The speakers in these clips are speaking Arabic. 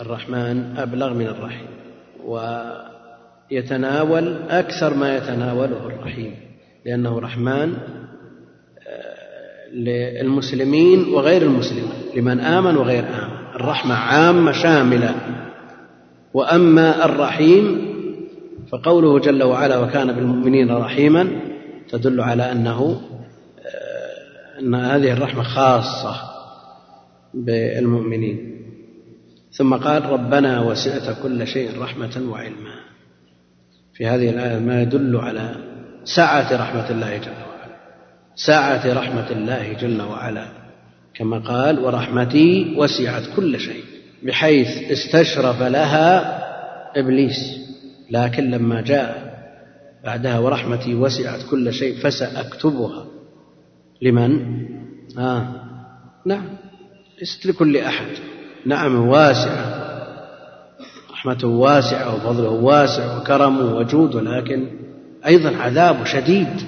الرحمن أبلغ من الرحيم ويتناول أكثر ما يتناوله الرحيم لأنه رحمن آه، للمسلمين وغير المسلمين لمن آمن وغير آمن الرحمة عامة شاملة. وأما الرحيم فقوله جل وعلا وكان بالمؤمنين رحيما تدل على أنه آه، أن هذه الرحمة خاصة بالمؤمنين. ثم قال ربنا وسعت كل شيء رحمة وعلما. في هذه الآية ما يدل على سعة رحمة الله جل وعلا. سعة رحمة الله جل وعلا. كما قال ورحمتي وسعت كل شيء. بحيث استشرف لها إبليس. لكن لما جاء بعدها ورحمتي وسعت كل شيء فسأكتبها. لمن؟ آه. نعم. ليست لكل أحد. نعم واسعة رحمته واسعة وفضله واسع وكرمه وجود ولكن أيضا عذاب شديد.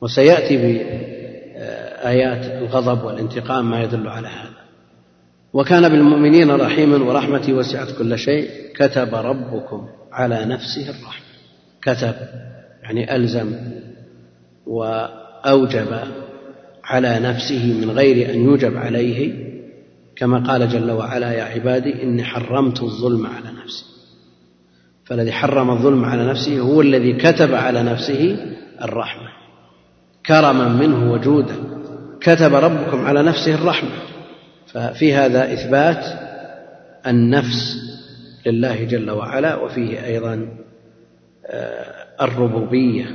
وسيأتي بآيات الغضب والانتقام ما يدل على هذا. وكان بالمؤمنين رحيما ورحمتي وسعت كل شيء. كتب ربكم على نفسه الرحمة. كتب يعني ألزم وأوجب على نفسه من غير أن يوجب عليه كما قال جل وعلا يا عبادي إني حرمت الظلم على نفسي. فالذي حرم الظلم على نفسه هو الذي كتب على نفسه الرحمة. كرما منه وجودا. كتب ربكم على نفسه الرحمة. ففي هذا إثبات النفس لله جل وعلا وفيه أيضا آه، الربوبية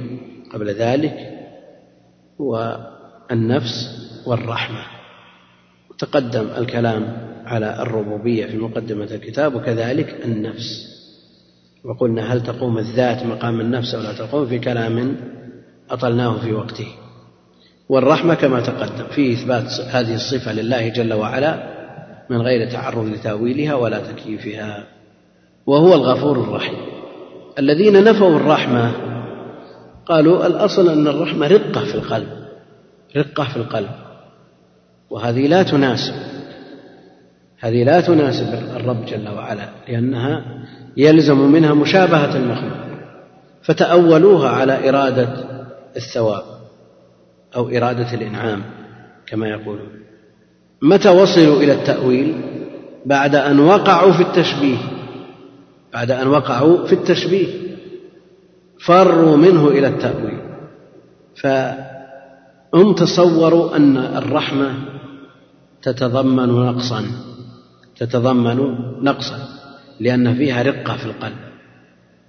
قبل ذلك والنفس والرحمة. تقدم الكلام على الربوبية في مقدمة الكتاب وكذلك النفس. وقلنا هل تقوم الذات مقام النفس أو لا تقوم في كلام أطلناه في وقته. والرحمة كما تقدم فيه إثبات هذه الصفة لله جل وعلا من غير تعرض لتأويلها ولا تكييفها. وهو الغفور الرحيم. الذين نفوا الرحمة قالوا الأصل أن الرحمة رقة في القلب رقة في القلب. وهذه لا تناسب. هذه لا تناسب الرب جل وعلا لأنها يلزم منها مشابهة المخلوق فتأولوها على إرادة الثواب أو إرادة الإنعام كما يقولون متى وصلوا إلى التأويل؟ بعد أن وقعوا في التشبيه. بعد أن وقعوا في التشبيه. فروا منه إلى التأويل. فهم تصوروا أن الرحمة تتضمن نقصا تتضمن نقصا لأن فيها رقة في القلب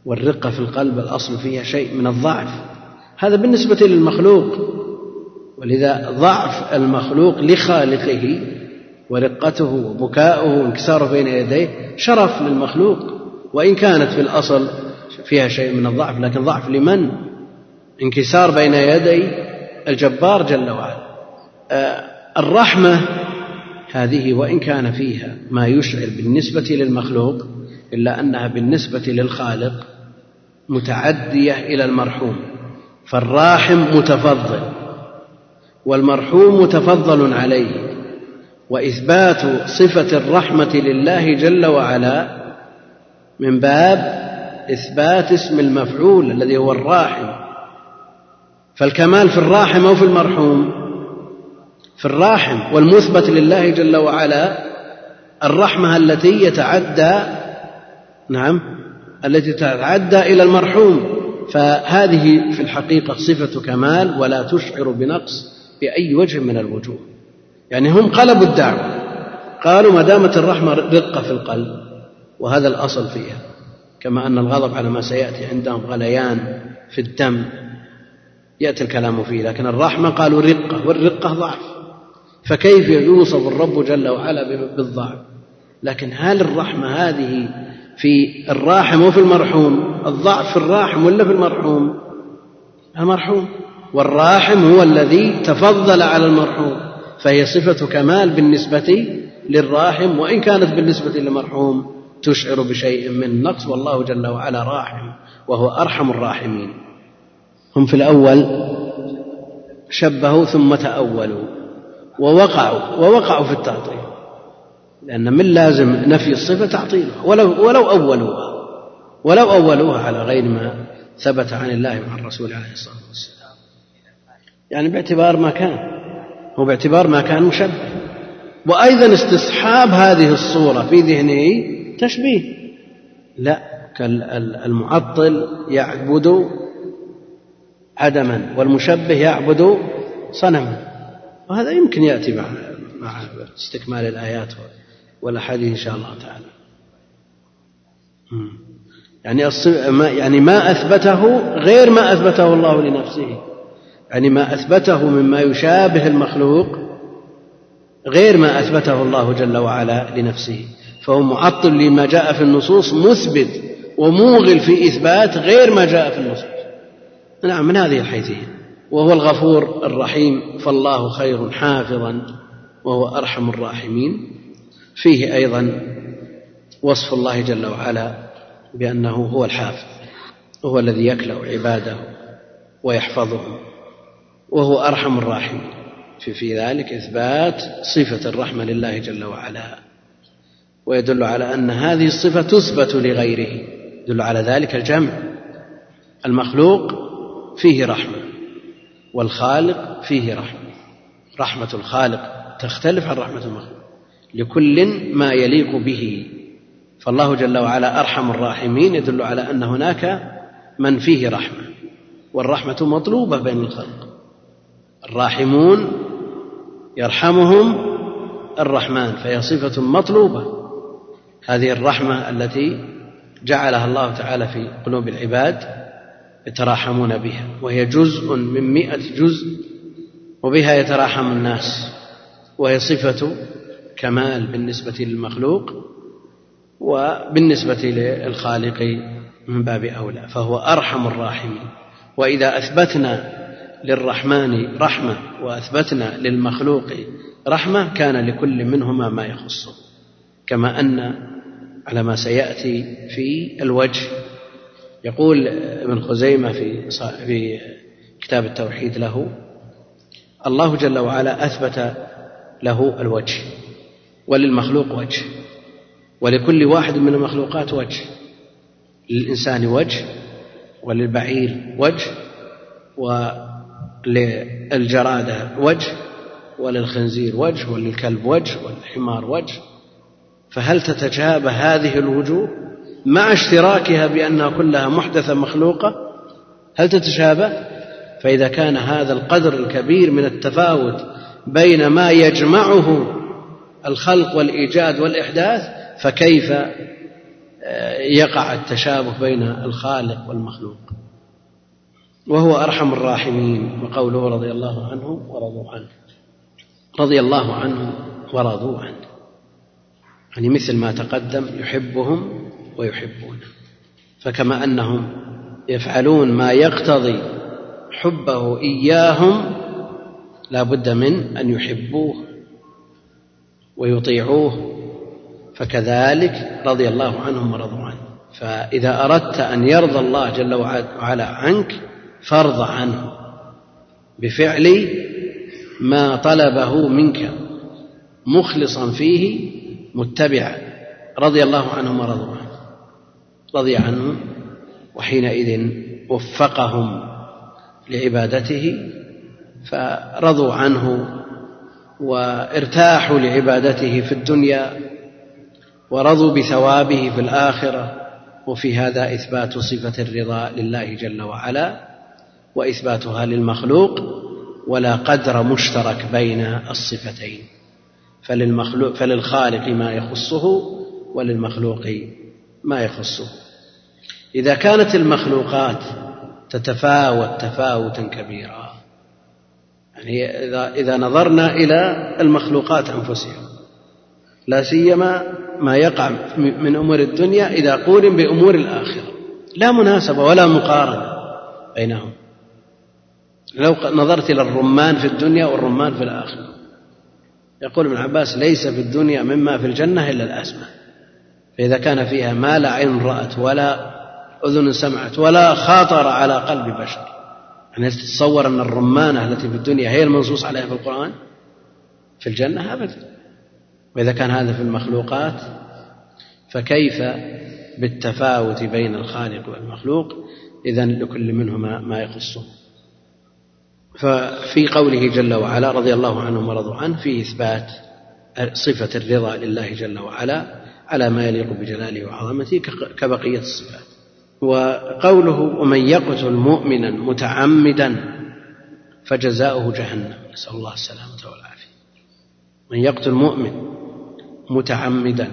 والرقة في القلب الأصل فيها شيء من الضعف. هذا بالنسبة للمخلوق. ولذا ضعف المخلوق لخالقه ورقته وبكاؤه وانكساره بين يديه شرف للمخلوق. وإن كانت في الأصل فيها شيء من الضعف لكن ضعف لمن؟ انكسار بين يدي الجبار جل وعلا. آه، الرحمة هذه وإن كان فيها ما يشعر بالنسبة للمخلوق إلا أنها بالنسبة للخالق متعدية إلى المرحوم. فالراحم متفضل والمرحوم متفضل عليه. وإثبات صفة الرحمة لله جل وعلا من باب إثبات اسم المفعول الذي هو الراحم. فالكمال في الراحم أو في المرحوم في الراحم والمثبت لله جل وعلا الرحمة التي يتعدى نعم التي تتعدى إلى المرحوم. فهذه في الحقيقة صفة كمال ولا تشعر بنقص بأي وجه من الوجوه. يعني هم قلبوا الدعوة قالوا ما دامت الرحمة رقة في القلب وهذا الأصل فيها. كما أن الغضب على ما سيأتي عندهم غليان في الدم يأتي الكلام فيه لكن الرحمة قالوا رقة والرقة ضعف. فكيف يوصف الرب جل وعلا بالضعف لكن هل الرحمة هذه في الراحم وفي المرحوم؟ الضعف في الراحم ولا في المرحوم؟ المرحوم. والراحم هو الذي تفضل على المرحوم فهي صفة كمال بالنسبة للراحم وإن كانت بالنسبة للمرحوم تشعر بشيء من نقص والله جل وعلا راحم وهو أرحم الراحمين. هم في الأول شبهوا ثم تأولوا. ووقعوا ووقعوا في التعطيل. لأن من لازم نفي الصفة تعطيلها. ولو ولو أولوها ولو أولوها على غير ما ثبت عن الله وعن الرسول عليه الصلاة والسلام. يعني باعتبار ما كان. هو باعتبار ما كان مشبه. وأيضا استصحاب هذه الصورة في ذهنه تشبيه. لا المعطل يعبد عدما والمشبه يعبد صنما. وهذا يمكن يأتي مع مع استكمال الآيات والأحاديث إن شاء الله تعالى. يعني يعني ما أثبته غير ما أثبته الله لنفسه. يعني ما أثبته مما يشابه المخلوق غير ما أثبته الله جل وعلا لنفسه. فهو معطل لما جاء في النصوص مثبت وموغل في إثبات غير ما جاء في النصوص. نعم من هذه الحيثية. وهو الغفور الرحيم فالله خير حافظا وهو أرحم الراحمين. فيه أيضا وصف الله جل وعلا بأنه هو الحافظ وهو الذي يكلأ عباده ويحفظهم وهو أرحم الراحمين. في, في ذلك إثبات صفة الرحمة لله جل وعلا ويدل على أن هذه الصفة تثبت لغيره يدل على ذلك الجمع. المخلوق فيه رحمة والخالق فيه رحمة. رحمة الخالق تختلف عن رحمة المخلوق. لكل ما يليق به. فالله جل وعلا أرحم الراحمين يدل على أن هناك من فيه رحمة. والرحمة مطلوبة بين الخلق. الراحمون يرحمهم الرحمن فهي صفة مطلوبة. هذه الرحمة التي جعلها الله تعالى في قلوب العباد يتراحمون بها وهي جزء من مئة جزء وبها يتراحم الناس وهي صفة كمال بالنسبة للمخلوق وبالنسبة للخالق من باب أولى فهو أرحم الراحمين. وإذا أثبتنا للرحمن رحمة وأثبتنا للمخلوق رحمة كان لكل منهما ما يخصه كما أن على ما سيأتي في الوجه يقول ابن خزيمة في في كتاب التوحيد له الله جل وعلا أثبت له الوجه وللمخلوق وجه ولكل واحد من المخلوقات وجه للإنسان وجه وللبعير وجه وللجرادة وجه وللخنزير وجه وللكلب وجه وللحمار وجه. فهل تتشابه هذه الوجوه؟ مع اشتراكها بأنها كلها محدثة مخلوقة هل تتشابه؟ فإذا كان هذا القدر الكبير من التفاوت بين ما يجمعه الخلق والإيجاد والإحداث فكيف آه، يقع التشابه بين الخالق والمخلوق؟ وهو أرحم الراحمين وقوله رضي الله عنه ورضوا عنه. رضي الله عنه ورضوا عنه. يعني مثل ما تقدم يحبهم ويحبونه. فكما أنهم يفعلون ما يقتضي حبه إياهم لا بد من أن يحبوه ويطيعوه. فكذلك رضي الله عنهم ورضوا عنه. فإذا أردت أن يرضى الله جل وعلا عنك فارض عنه بفعل ما طلبه منك مخلصا فيه متبعا. رضي الله عنهم ورضوا عنه. رضي عنهم وحينئذ وفقهم لعبادته فرضوا عنه وارتاحوا لعبادته في الدنيا ورضوا بثوابه في الآخرة وفي هذا إثبات صفة الرضا لله جل وعلا وإثباتها للمخلوق ولا قدر مشترك بين الصفتين. فللمخلوق فللخالق ما يخصه وللمخلوق ما يخصه. إذا كانت المخلوقات تتفاوت تفاوتا كبيرا يعني إذا إذا نظرنا إلى المخلوقات أنفسها لا سيما ما يقع من أمور الدنيا إذا قورن بأمور الآخرة لا مناسبة ولا مقارنة بينهم. لو نظرت إلى الرمان في الدنيا والرمان في الآخرة. يقول ابن عباس ليس في الدنيا مما في الجنة إلا الأسمى فإذا كان فيها ما لا عين رأت ولا أذن سمعت ولا خاطر على قلب بشر. يعني تتصور أن الرمانة التي في الدنيا هي المنصوص عليها في القرآن؟ في الجنة؟ أبدا. وإذا كان هذا في المخلوقات فكيف بالتفاوت بين الخالق والمخلوق؟ إذا لكل منهما ما يخصه ففي قوله جل وعلا رضي الله عنهم ورضوا عنه فيه إثبات صفة الرضا لله جل وعلا. على ما يليق بجلاله وعظمته كبقية الصفات. وقوله ومن يقتل مؤمنا متعمدا فجزاؤه جهنم. نسأل الله السلامة والعافية. من يقتل مؤمن متعمدا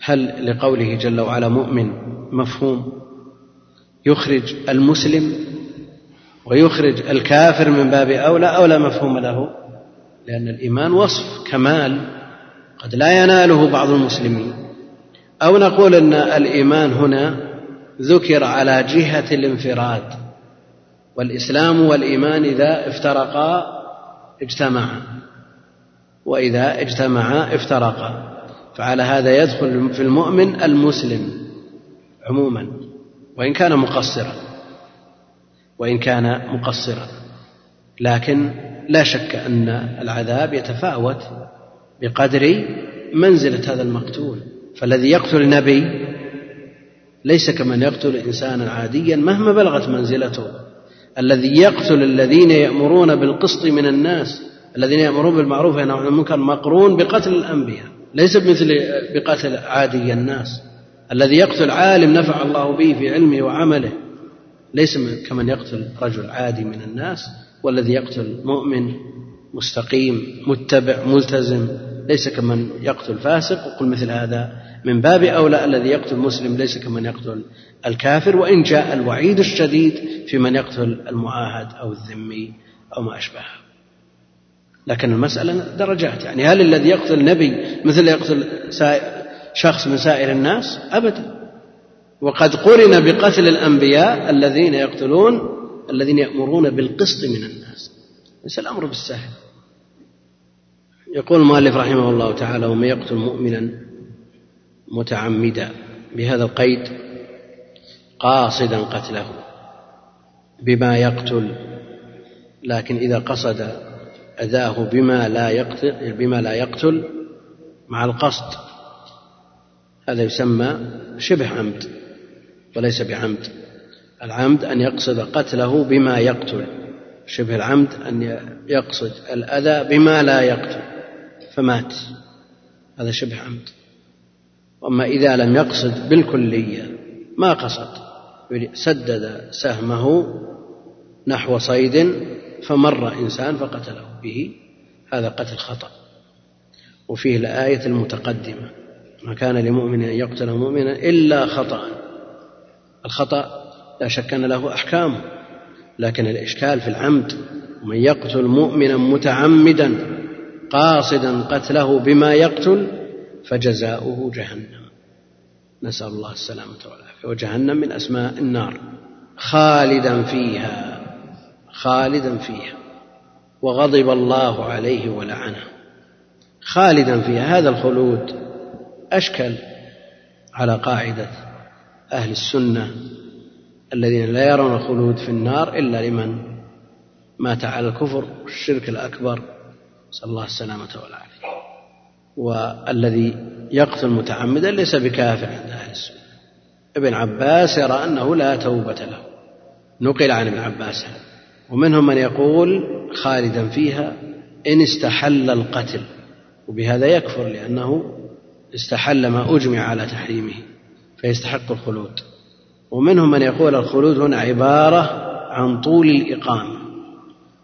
هل لقوله جل وعلا مؤمن مفهوم؟ يخرج المسلم ويخرج الكافر من باب أولى أو لا مفهوم له؟ لأن الإيمان وصف كمال قد لا يناله بعض المسلمين. أو نقول أن الإيمان هنا ذكر على جهة الانفراد والإسلام والإيمان إذا افترقا اجتمعا وإذا اجتمعا افترقا. فعلى هذا يدخل في المؤمن المسلم عموما وإن كان مقصرا وإن كان مقصرا. لكن لا شك أن العذاب يتفاوت بقدر منزلة هذا المقتول. فالذي يقتل النبي ليس كمن يقتل إنسانا عاديا مهما بلغت منزلته. الذي يقتل الذين يأمرون بالقسط من الناس الذين يأمرون بالمعروف وينهون عن المنكر مقرون بقتل الأنبياء ليس مثل بقتل عادي الناس. الذي يقتل عالم نفع الله به في علمه وعمله ليس كمن يقتل رجل عادي من الناس. والذي يقتل مؤمن مستقيم متبع ملتزم ليس كمن يقتل فاسق وقل مثل هذا من باب أولى الذي يقتل مسلم ليس كمن يقتل الكافر وإن جاء الوعيد الشديد في من يقتل المعاهد أو الذمي أو ما أشبهه. لكن المسألة درجات يعني هل الذي يقتل نبي مثل يقتل شخص من سائر الناس؟ أبدا. وقد قرن بقتل الأنبياء الذين يقتلون الذين يأمرون بالقسط من الناس. ليس الأمر بالسهل. يقول المؤلف رحمه الله تعالى ومن يقتل مؤمنا متعمدا بهذا القيد قاصدا قتله بما يقتل لكن إذا قصد أذاه بما لا يقتل بما لا يقتل مع القصد هذا يسمى شبه عمد وليس بعمد. العمد أن يقصد قتله بما يقتل شبه العمد أن يقصد الأذى بما لا يقتل. فمات. هذا شبه عمد. وأما إذا لم يقصد بالكلية ما قصد سدد سهمه نحو صيد فمر إنسان فقتله به. هذا قتل خطأ. وفيه الآية المتقدمة ما كان لمؤمن أن يقتل مؤمنا إلا خطأ. الخطأ لا شك أن له أحكام لكن الإشكال في العمد ومن يقتل مؤمنا متعمدا قاصدا قتله بما يقتل فجزاؤه جهنم. نسأل الله السلامة والعافية. وجهنم من أسماء النار. خالدا فيها. خالدا فيها. وغضب الله عليه ولعنه. خالدا فيها. هذا الخلود أشكل على قاعدة أهل السنة الذين لا يرون الخلود في النار إلا لمن مات على الكفر والشرك الأكبر نسأل الله السلامة والعافية. والذي يقتل متعمدا ليس بكافر عند أهل السنة. ابن عباس يرى أنه لا توبة له. نقل عن ابن عباس ومنهم من يقول خالدا فيها إن استحل القتل. وبهذا يكفر لأنه استحل ما أجمع على تحريمه فيستحق الخلود. ومنهم من يقول الخلود هنا عبارة عن طول الإقامة.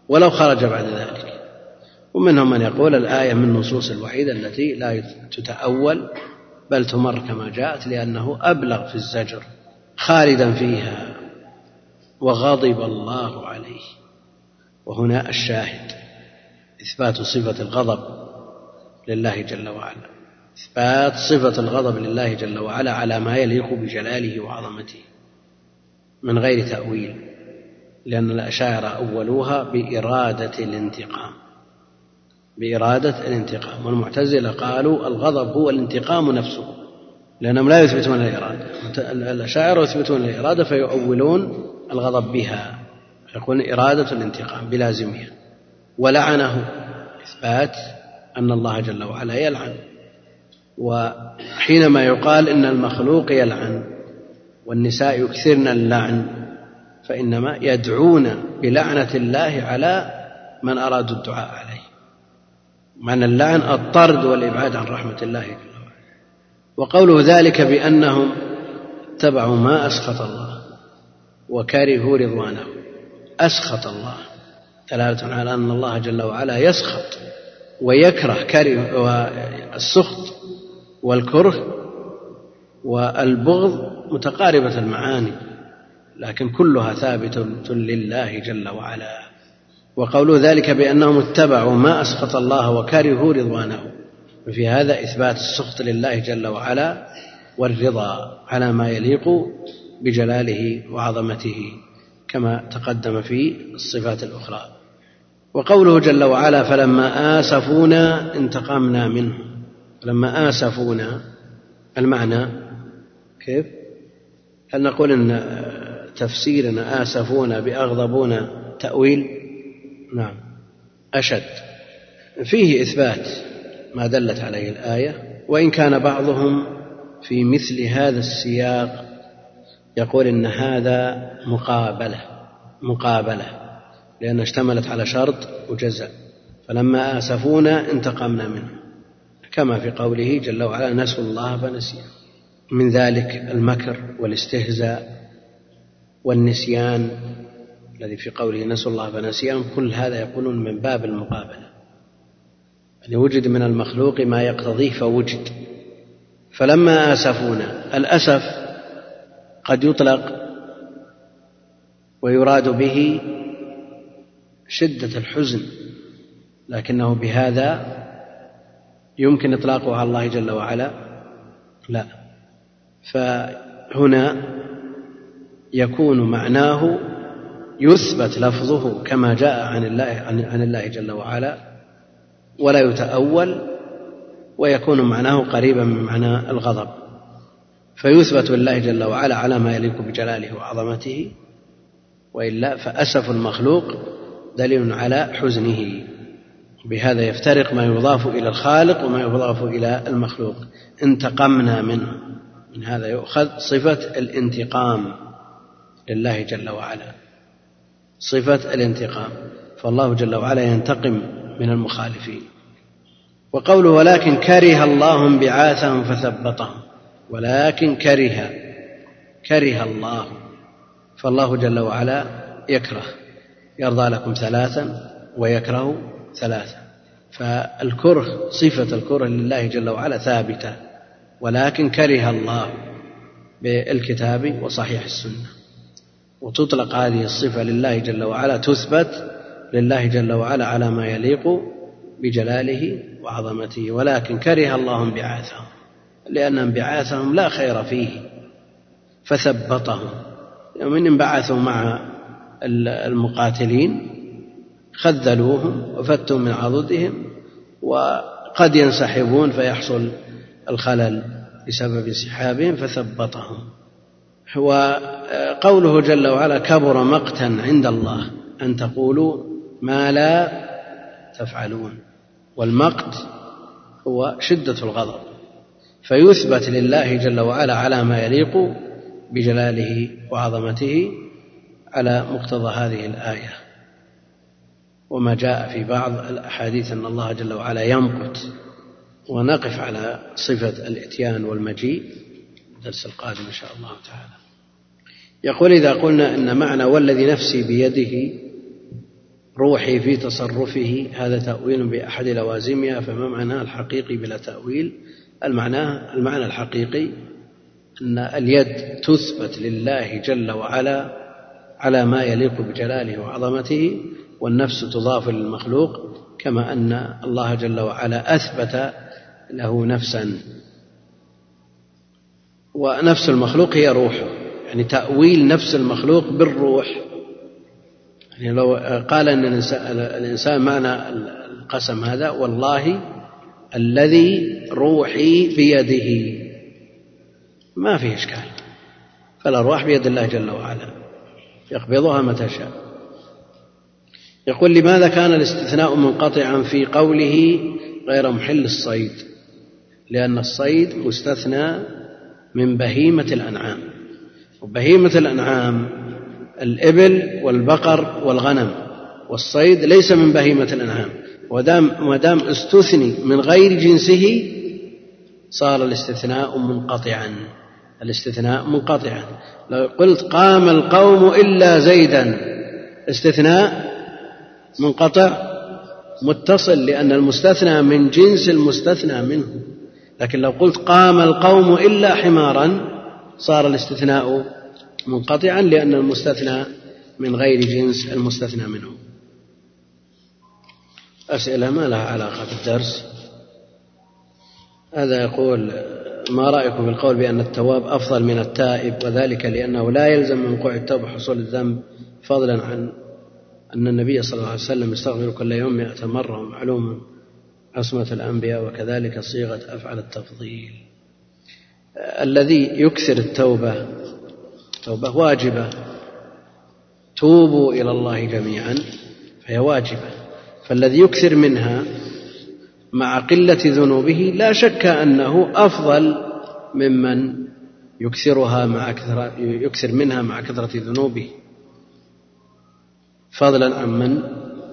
ولو خرج بعد ذلك. ومنهم من يقول الآية من نصوص الوعيد التي لا تتأول بل تمر كما جاءت لأنه أبلغ في الزجر خالدا فيها وغضب الله عليه. وهنا الشاهد إثبات صفة الغضب لله جل وعلا. إثبات صفة الغضب لله جل وعلا على ما يليق بجلاله وعظمته من غير تأويل لأن الأشاعرة أولوها بإرادة الانتقام. بإرادة الانتقام. والمعتزلة قالوا الغضب هو الانتقام نفسه لأنهم لا يثبتون الإرادة الأشاعرة يثبتون الإرادة فيؤولون الغضب بها يقولون إرادة الانتقام بلازمها ولعنه إثبات أن الله جل وعلا يلعن. وحينما يقال إن المخلوق يلعن والنساء يكثرن اللعن فإنما يدعون بلعنة الله على من أرادوا الدعاء عليه. معنى اللعن الطرد والإبعاد عن رحمة الله. جل وعلا وقوله ذلك بأنهم اتبعوا ما أسخط الله وكرهوا رضوانه. أسخط الله. دلالة على أن الله جل وعلا يسخط ويكره كره والسخط والكره والبغض متقاربة المعاني. لكن كلها ثابتة لله جل وعلا. وقوله ذلك بأنهم اتبعوا ما أسخط الله وكرهوا رضوانه وفي هذا إثبات السخط لله جل وعلا والرضا على ما يليق بجلاله وعظمته كما تقدم في الصفات الأخرى وقوله جل وعلا فلما آسفونا انتقمنا منهم فلما آسفونا المعنى كيف؟ هل نقول إن تفسيرنا آسفونا بأغضبونا تأويل؟ نعم. أشد. فيه إثبات ما دلت عليه الآية وإن كان بعضهم في مثل هذا السياق يقول إن هذا مقابلة مقابلة لأن اشتملت على شرط وجزاء. فلما آسفونا انتقمنا منه. كما في قوله جل وعلا نسوا الله فنسيهم من ذلك المكر والاستهزاء والنسيان الذي في قوله نسوا الله فنسيهم كل هذا يقولون من باب المقابلة. يعني وجد من المخلوق ما يقتضيه فوجد. فلما آسفونا الأسف قد يطلق ويراد به شدة الحزن لكنه بهذا يمكن إطلاقه على الله جل وعلا؟ لا. فهنا يكون معناه يثبت لفظه كما جاء عن الله عن الله جل وعلا ولا يتأول ويكون معناه قريبا من معنى الغضب. فيثبت لله جل وعلا على ما يليق بجلاله وعظمته وإلا فأسف المخلوق دليل على حزنه. بهذا يفترق ما يضاف إلى الخالق وما يضاف إلى المخلوق. انتقمنا منه. من هذا يؤخذ صفة الانتقام لله جل وعلا. صفة الانتقام فالله جل وعلا ينتقم من المخالفين. وقوله ولكن كره الله انبعاثهم فثبطهم ولكن كره كره الله فالله جل وعلا يكره يرضى لكم ثلاثا ويكره ثلاثا. فالكره صفة الكره لله جل وعلا ثابتة ولكن كره الله بالكتاب وصحيح السنة. وتطلق هذه الصفة لله جل وعلا تثبت لله جل وعلا على ما يليق بجلاله وعظمته. ولكن كره الله انبعاثهم لأن انبعاثهم لا خير فيه فثبطهم. إن انبعثوا مع المقاتلين خذلوهم وفتوا من عضدهم وقد ينسحبون فيحصل الخلل بسبب انسحابهم فثبطهم. وقوله جل وعلا كبر مقتا عند الله أن تقولوا ما لا تفعلون. والمقت هو شدة الغضب فيثبت لله جل وعلا على ما يليق بجلاله وعظمته على مقتضى هذه الآية. وما جاء في بعض الأحاديث أن الله جل وعلا يمقت ونقف على صفة الإتيان والمجيء الدرس القادم إن شاء الله تعالى. يقول إذا قلنا أن معنى والذي نفسي بيده روحي في تصرفه هذا تأويل بأحد لوازمها فما معناه الحقيقي بلا تأويل؟ المعنى المعنى الحقيقي أن اليد تثبت لله جل وعلا على ما يليق بجلاله وعظمته والنفس تضاف للمخلوق كما أن الله جل وعلا أثبت له نفسا. ونفس المخلوق هي روحه. يعني تأويل نفس المخلوق بالروح. يعني لو قال أن الإنسان معنى القسم هذا والله الذي روحي بيده. ما فيه إشكال. فالأرواح بيد الله جل وعلا. يقبضها متى شاء. يقول لماذا كان الاستثناء منقطعا في قوله غير محل الصيد؟ لأن الصيد مستثنى من بهيمة الأنعام. وبهيمة الأنعام الإبل والبقر والغنم والصيد ليس من بهيمة الأنعام. ودام ما دام استثني من غير جنسه صار الاستثناء منقطعا. الاستثناء منقطعا. لو قلت قام القوم إلا زيدا استثناء منقطع متصل لأن المستثنى من جنس المستثنى منه. لكن لو قلت قام القوم إلا حمارا صار الاستثناء منقطعا لأن المستثنى من غير جنس المستثنى منه. أسئلة ما لها علاقة بالدرس؟ هذا يقول ما رأيكم في القول بأن التواب أفضل من التائب وذلك لأنه لا يلزم من وقوع التوبة حصول الذنب فضلا عن أن النبي صلى الله عليه وسلم يستغفر كل يوم مئة مرة ومعلوم عصمة الأنبياء وكذلك صيغة أفعل التفضيل. الذي يكثر التوبة توبة واجبة. توبوا إلى الله جميعا فهي واجبة. فالذي يكثر منها مع قلة ذنوبه لا شك أنه أفضل ممن يكثرها مع كثرة يكثر منها مع كثرة ذنوبه. فضلا عن من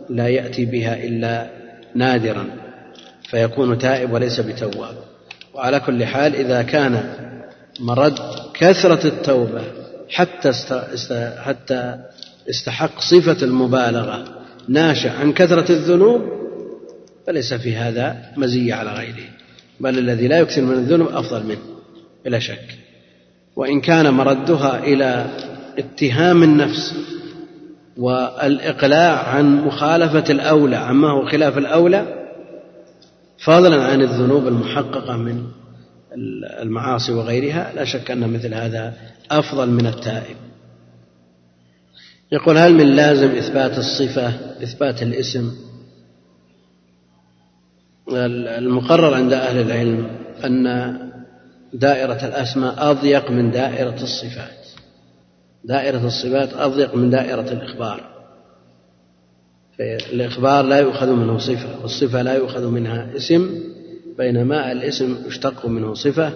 لا يأتي بها إلا نادرا فيكون تائب وليس بتواب. وعلى كل حال إذا كان مرد كثرة التوبة حتى حتى استحق صفة المبالغة ناشئ عن كثرة الذنوب فليس في هذا مزية على غيره بل الذي لا يكثر من الذنوب أفضل منه بلا شك. وإن كان مردها إلى اتهام النفس والإقلاع عن مخالفة الأولى عما هو خلاف الأولى فضلا عن الذنوب المحققة من المعاصي وغيرها لا شك أن مثل هذا أفضل من التائب. يقول هل من لازم إثبات الصفة إثبات الاسم؟ المقرر عند أهل العلم أن دائرة الأسماء أضيق من دائرة الصفات. دائرة الصفات أضيق من دائرة الإخبار. الإخبار لا يؤخذ منه صفة والصفة لا يؤخذ منها اسم بينما الاسم يشتق منه صفة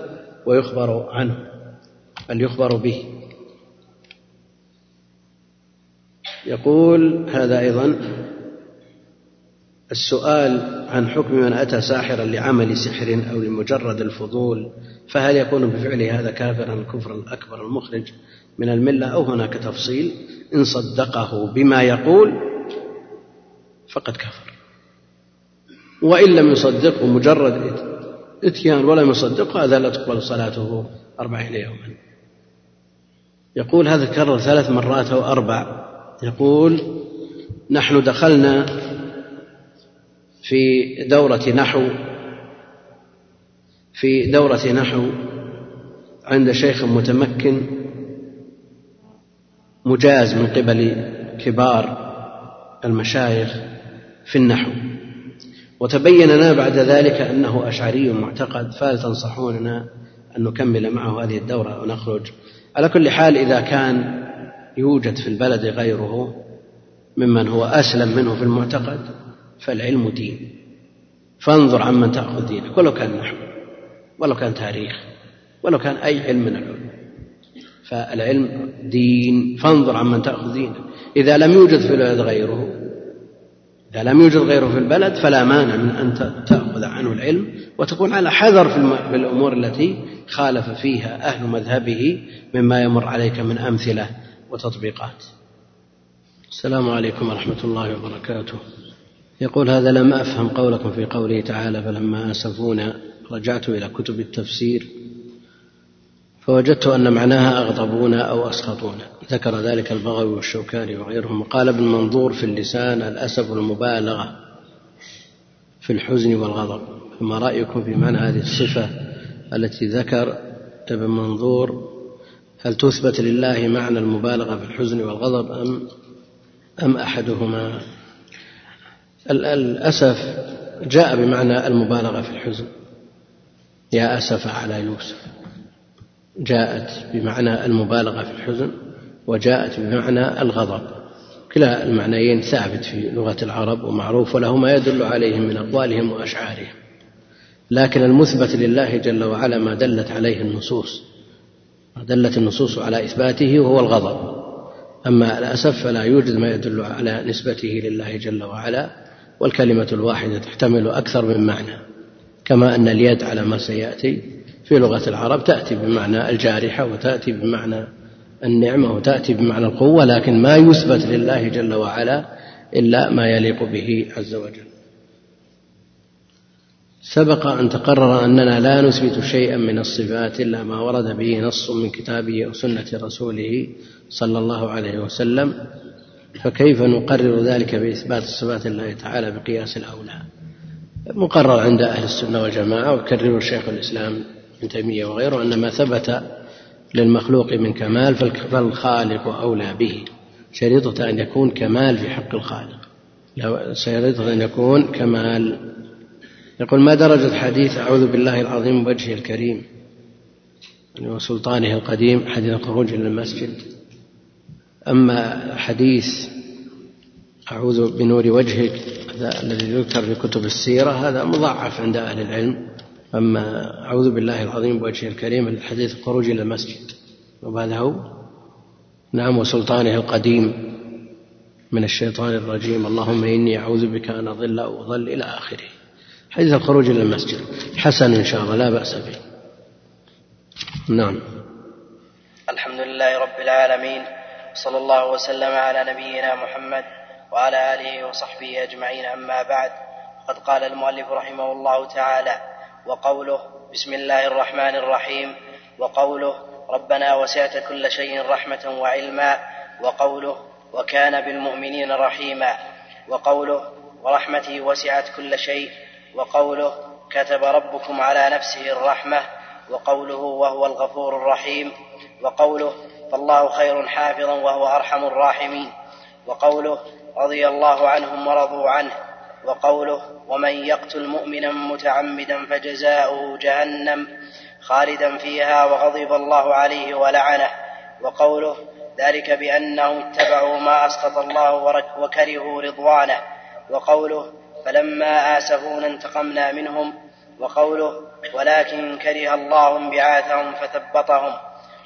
ويخبر عنه بل يخبر به. يقول هذا أيضا السؤال عن حكم من أتى ساحرا لعمل سحر أو لمجرد الفضول فهل يكون بفعله هذا كافرا الكفر الأكبر المخرج من الملة أو هناك تفصيل إن صدقه بما يقول فقد كفر. وإن لم يصدقه مجرد إتيان ولم يصدقه هذا لا تقبل صلاته أربعين يوما. يقول هذا كرر ثلاث مرات أو أربع. يقول نحن دخلنا في دورة نحو في دورة نحو عند شيخ متمكن مجاز من قبل كبار المشايخ. في النحو. وتبين لنا بعد ذلك أنه أشعري معتقد. فهل تنصحوننا أن نكمل معه هذه الدورة ونخرج على كل حال إذا كان يوجد في البلد غيره ممن هو أسلم منه في المعتقد فالعلم دين. فانظر عمن تأخذ دينك. ولو كان نحو ولو كان تاريخ ولو كان أي علم من العلوم. فالعلم دين. فانظر عمن تأخذ دينك. إذا لم يوجد في البلد غيره إذا لم يوجد غيره في البلد فلا مانع من أن تأخذ عنه العلم وتكون على حذر في الأمور التي خالف فيها أهل مذهبه مما يمر عليك من أمثلة وتطبيقات. السلام عليكم ورحمة الله وبركاته. يقول هذا لم أفهم قولكم في قوله تعالى فلما أسفونا رجعت إلى كتب التفسير فوجدت أن معناها أغضبونا أو أسخطونا ذكر ذلك البغوي والشوكاني وغيرهم. وقال ابن منظور في اللسان الأسف المبالغة في الحزن والغضب. فما رأيكم في معنى هذه الصفة التي ذكر ابن منظور؟ هل تثبت لله معنى المبالغة في الحزن والغضب أم أم أحدهما؟ الأسف جاء بمعنى المبالغة في الحزن. يا أسف على يوسف. جاءت بمعنى المبالغة في الحزن وجاءت بمعنى الغضب. كلا المعنيين ثابت في لغة العرب ومعروف وله ما يدل عليهم من أقوالهم وأشعارهم. لكن المثبت لله جل وعلا ما دلت عليه النصوص ما دلت النصوص على إثباته وهو الغضب. أما الأسف فلا يوجد ما يدل على نسبته لله جل وعلا والكلمة الواحدة تحتمل أكثر من معنى كما أن اليد على ما سيأتي في لغة العرب تأتي بمعنى الجارحة وتأتي بمعنى النعمة وتأتي بمعنى القوة لكن ما يثبت لله جل وعلا إلا ما يليق به عز وجل. سبق أن تقرر أننا لا نثبت شيئا من الصفات إلا ما ورد به نص من كتابه أو سنة رسوله صلى الله عليه وسلم فكيف نقرر ذلك بإثبات صفات الله تعالى بقياس الأولى؟ مقرر عند أهل السنة والجماعة وكرر شيخ الإسلام ابن تيمية وغيره أن ما ثبت للمخلوق من كمال فالخالق أولى به. شريطة أن يكون كمال في حق الخالق. شريطة أن يكون كمال. يقول ما درجة حديث أعوذ بالله العظيم وجهه الكريم وسلطانه القديم حديث الخروج إلى المسجد؟ أما حديث أعوذ بنور وجهك الذي يذكر في كتب السيرة هذا مضاعف عند أهل العلم أما أعوذ بالله العظيم بوجهه الكريم الحديث الخروج إلى المسجد هو نعم وسلطانه القديم من الشيطان الرجيم اللهم إني أعوذ بك أن أضل أو أضل إلى آخره. حديث الخروج إلى المسجد حسن إن شاء الله لا بأس به. نعم. الحمد لله رب العالمين صلى الله وسلم على نبينا محمد وعلى آله وصحبه أجمعين أما بعد. قد قال المؤلف رحمه الله تعالى وقوله بسم الله الرحمن الرحيم وقوله ربنا وسعت كل شيء رحمة وعلما وقوله وكان بالمؤمنين رحيما وقوله ورحمتي وسعت كل شيء وقوله كتب ربكم على نفسه الرحمة وقوله وهو الغفور الرحيم وقوله فالله خير حافظا وهو أرحم الراحمين وقوله رضي الله عنهم ورضوا عنه وقوله ومن يقتل مؤمنا متعمدا فجزاؤه جهنم خالدا فيها وغضب الله عليه ولعنه. وقوله ذلك بأنهم اتبعوا ما أسقط الله وكرهوا رضوانه. وقوله فلما آسفونا انتقمنا منهم. وقوله ولكن كره الله انبعاثهم فثبطهم.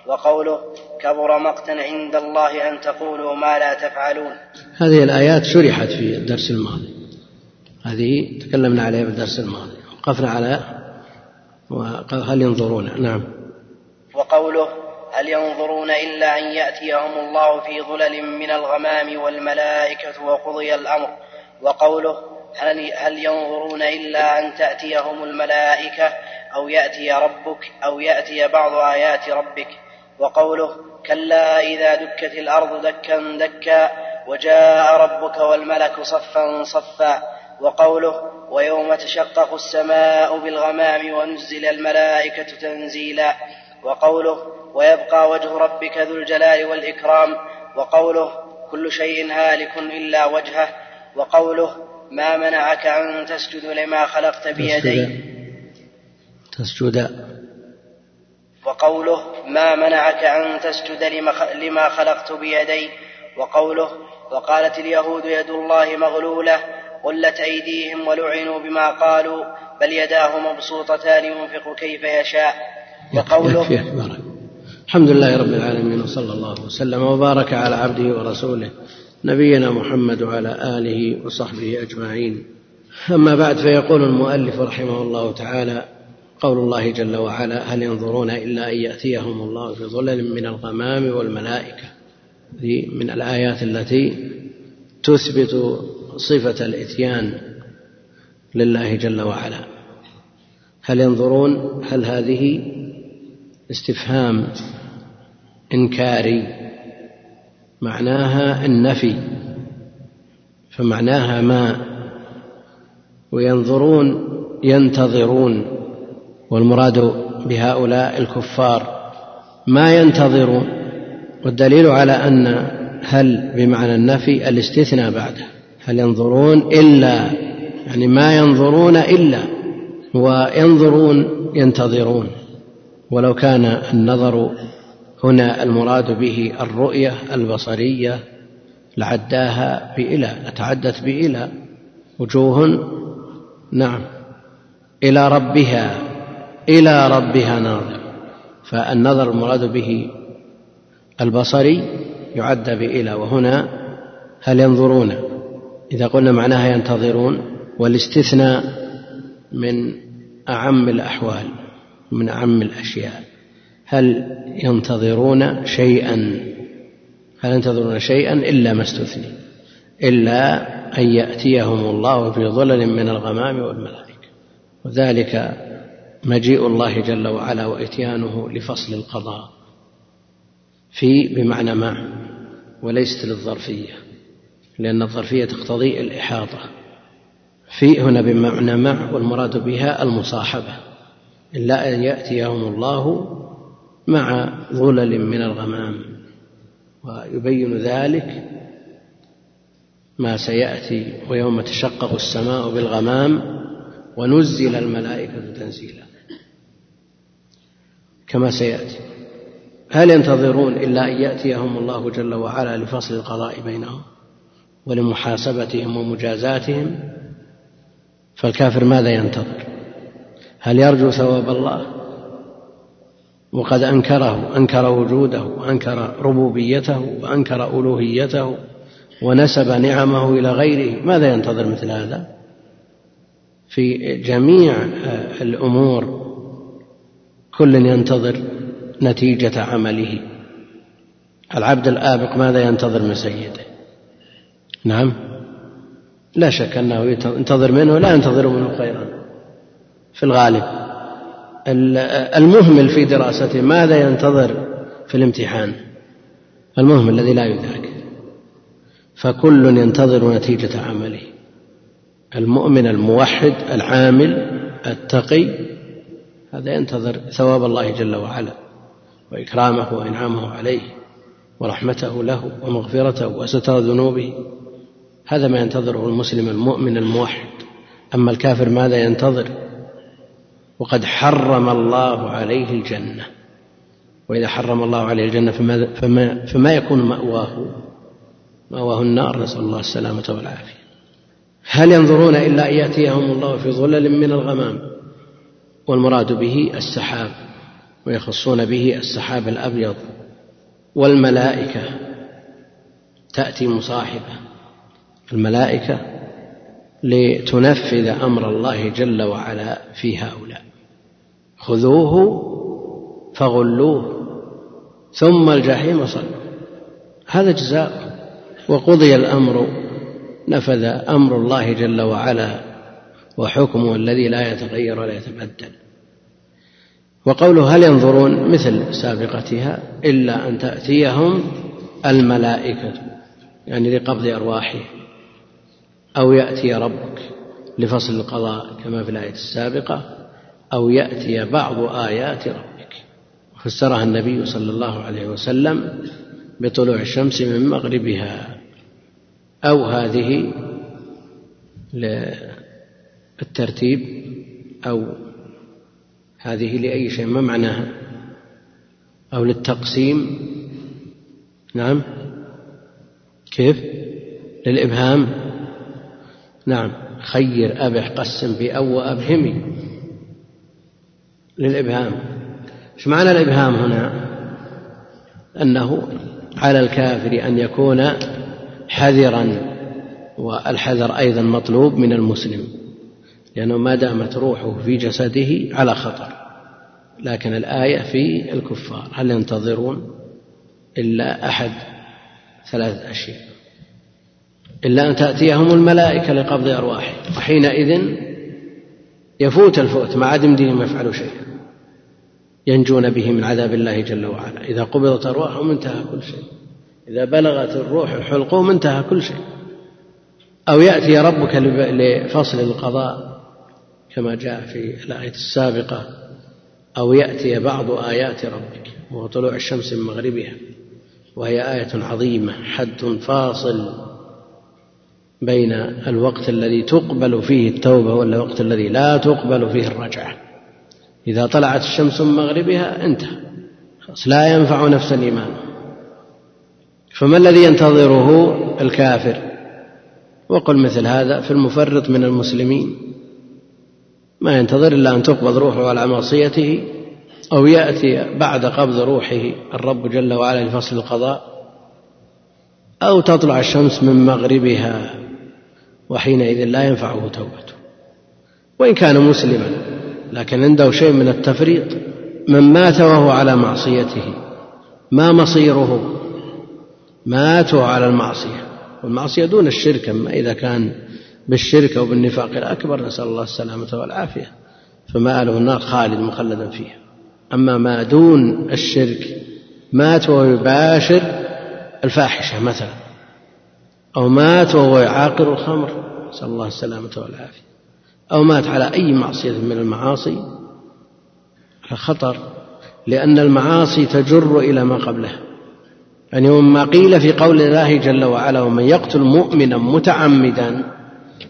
وقوله كبر مقتا عند الله أن تقولوا ما لا تفعلون. هذه الآيات شرحت في الدرس الماضي. هذه تكلمنا عليها في الدرس الماضي. وقفنا على هل ينظرون؟ نعم. وقوله هل ينظرون إلا أن يأتيهم الله في ظلل من الغمام والملائكة وقضي الأمر. وقوله هل, هل ينظرون إلا أن تأتيهم الملائكة أو يأتي ربك أو يأتي بعض آيات ربك. وقوله كلا إذا دكت الأرض دكا دكا وجاء ربك والملك صفا صفا. وقوله ويوم تشقق السماء بالغمام ونزل الملائكة تنزيلا. وقوله ويبقى وجه ربك ذو الجلال والإكرام. وقوله كل شيء هالك إلا وجهه. وقوله ما منعك أن تسجد لما خلقت بيدي تسجد. وقوله ما منعك أن تسجد لما خلقت بيدي وقوله وقالت اليهود يد الله مغلولة. غلت أيديهم ولعنوا بما قالوا بل يداه مبسوطتان ينفق كيف يشاء. وقوله الحمد لله رب العالمين وصلى الله وسلم وبارك على عبده ورسوله نبينا محمد وعلى آله وصحبه أجمعين. أما بعد فيقول المؤلف رحمه الله تعالى قول الله جل وعلا هل ينظرون إلا أن يأتيهم الله في ظلل من الغمام والملائكة؟ من الآيات التي تثبت صفة الإتيان لله جل وعلا. هل ينظرون هل هذه استفهام إنكاري؟ معناها النفي. فمعناها ما وينظرون ينتظرون والمراد بهؤلاء الكفار ما ينتظرون. والدليل على أن هل بمعنى النفي الاستثناء بعده. هل ينظرون إلا يعني ما ينظرون إلا وينظرون ينتظرون. ولو كان النظر هنا المراد به الرؤية البصرية لعداها بإلى لتعدت بإلى وجوه نعم إلى ربها إلى ربها ناظر. فالنظر المراد به البصري يعد بإلى وهنا هل ينظرون؟ إذا قلنا معناها ينتظرون والاستثناء من أعم الأحوال من أعم الأشياء. هل ينتظرون شيئا؟ هل ينتظرون شيئا؟ إلا ما استثني. إلا أن يأتيهم الله في ظلل من الغمام والملائكة. وذلك مجيء الله جل وعلا وإتيانه لفصل القضاء. في بمعنى مع وليست للظرفية. لأن الظرفية تقتضي الإحاطة. في هنا بمعنى مع والمراد بها المصاحبة إلا أن يأتيهم الله مع ظلل من الغمام ويبين ذلك ما سيأتي ويوم تشقق السماء بالغمام ونزل الملائكة تنزيلا. كما سيأتي. هل ينتظرون إلا أن يأتيهم الله جل وعلا لفصل القضاء بينهم؟ ولمحاسبتهم ومجازاتهم فالكافر ماذا ينتظر؟ هل يرجو ثواب الله؟ وقد أنكره أنكر وجوده وأنكر ربوبيته وأنكر ألوهيته ونسب نعمه إلى غيره. ماذا ينتظر مثل هذا؟ في جميع الأمور كل ينتظر نتيجة عمله. العبد الآبق ماذا ينتظر من سيده؟ نعم. لا شك أنه ينتظر منه لا ينتظر منه خيرا. في الغالب. المهمل في دراسته ماذا ينتظر في الامتحان؟ المهمل الذي لا يذاكر فكل ينتظر نتيجة عمله. المؤمن الموحد العامل التقي هذا ينتظر ثواب الله جل وعلا وإكرامه وإنعامه عليه ورحمته له ومغفرته وستر ذنوبه. هذا ما ينتظره المسلم المؤمن الموحد. أما الكافر ماذا ينتظر؟ وقد حرم الله عليه الجنة. وإذا حرم الله عليه الجنة فما, فما, فما يكون مأواه؟ مأواه النار. نسأل الله السلامة والعافية. هل ينظرون إلا أن يأتيهم الله في ظلل من الغمام؟ والمراد به السحاب ويخصون به السحاب الأبيض. والملائكة تأتي مصاحبة. الملائكة لتنفذ أمر الله جل وعلا في هؤلاء. خذوه فغلوه ثم الجحيم صلوا. هذا جزاء. وقضي الأمر نفذ أمر الله جل وعلا وحكمه الذي لا يتغير ولا يتبدل. وقوله هل ينظرون؟ مثل سابقتها إلا أن تأتيهم الملائكة يعني لقبض أرواحهم. أو يأتي ربك لفصل القضاء كما في الآية السابقة أو يأتي بعض آيات ربك. فسرها النبي صلى الله عليه وسلم بطلوع الشمس من مغربها. أو هذه للترتيب أو هذه لأي شيء ما معناها؟ أو للتقسيم. نعم. كيف؟ للإبهام. نعم. خير أبح قسم بأو وأبهمي للإبهام. إيش معنى الإبهام هنا؟ أنه على الكافر أن يكون حذرا والحذر أيضا مطلوب من المسلم لأنه ما دامت روحه في جسده على خطر. لكن الآية في الكفار هل ينتظرون إلا أحد ثلاثة أشياء؟ إلا أن تأتيهم الملائكة لقبض أرواحهم وحينئذ يفوت الفوت ما عاد يمديهم يفعلوا شيئا ينجون به من عذاب الله جل وعلا. إذا قبضت أرواحهم انتهى كل شيء. إذا بلغت الروح حلقوم انتهى كل شيء. أو يأتي ربك لفصل القضاء كما جاء في الآية السابقة. أو يأتي بعض آيات ربك. وهو طلوع الشمس من مغربها. وهي آية عظيمة حد فاصل. بين الوقت الذي تقبل فيه التوبة والوقت الذي لا تقبل فيه الرجعة. إذا طلعت الشمس من مغربها انتهى. لا ينفع نفسا الإيمان. فما الذي ينتظره؟ الكافر. وقل مثل هذا في المفرط من المسلمين. ما ينتظر إلا أن تقبض روحه على معصيته أو يأتي بعد قبض روحه الرب جل وعلا لفصل القضاء أو تطلع الشمس من مغربها. وحينئذ لا ينفعه توبته. وإن كان مسلما لكن عنده شيء من التفريط من مات وهو على معصيته ما مصيره مات على المعصية. والمعصية دون الشرك أما إذا كان بالشرك أو بالنفاق الأكبر نسأل الله السلامة والعافية فمآله النار خالد مخلدا فيها أما ما دون الشرك مات وهو يباشر الفاحشة مثلا. أو مات وهو يعاقر الخمر نسأل الله السلامة والعافية. أو مات على أي معصية من المعاصي خطر لأن المعاصي تجر إلى ما قبلها. يعني مما قيل في قول الله جل وعلا ومن يقتل مؤمنا متعمدا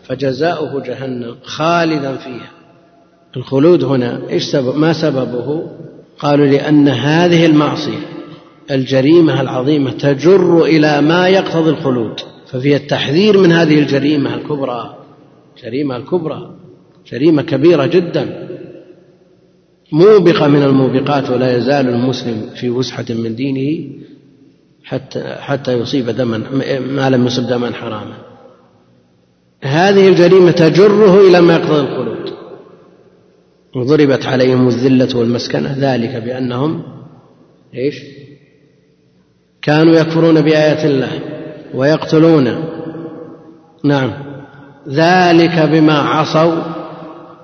فجزاؤه جهنم خالدا فيها. الخلود هنا إيش سبب؟ ما سببه؟ قالوا لأن هذه المعصية الجريمة العظيمة تجر إلى ما يقتضي الخلود. ففي التحذير من هذه الجريمة الكبرى جريمة الكبرى جريمة كبيرة جدا. موبقة من الموبقات ولا يزال المسلم في وسحة من دينه حتى حتى يصيب دما ما لم يصب دما حراما. هذه الجريمة تجره إلى ما يقتضي الخلود وضربت عليهم الذلة والمسكنة ذلك بأنهم إيش؟ كانوا يكفرون بآيات الله. ويقتلون. نعم. ذلك بما عصوا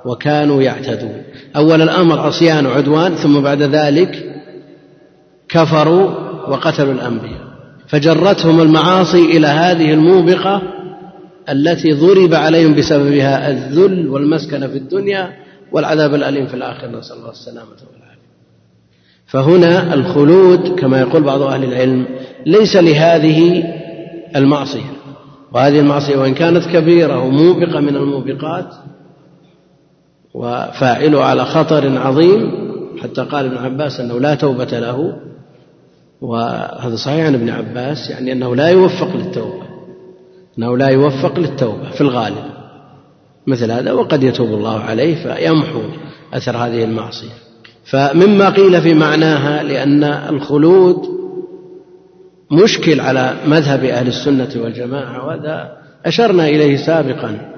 وكانوا يعتدون. أول الأمر عصيان وعدوان ثم بعد ذلك كفروا وقتلوا الأنبياء. فجرتهم المعاصي إلى هذه الموبقة التي ضرب عليهم بسببها الذل والمسكنة في الدنيا والعذاب الأليم في الآخرة. نسأل الله السلامة والعافية. فهنا الخلود كما يقول بعض أهل العلم ليس لهذه المعصية. وهذه المعصية وإن كانت كبيرة وموبقة من الموبقات وفاعله على خطر عظيم حتى قال ابن عباس أنه لا توبة له. وهذا صحيح عن ابن عباس يعني أنه لا يوفق للتوبة أنه لا يوفق للتوبة في الغالب. مثل هذا وقد يتوب الله عليه فيمحو أثر هذه المعصية. فمما قيل في معناها لأن الخلود مشكل على مذهب أهل السنة والجماعة وهذا أشرنا إليه سابقا.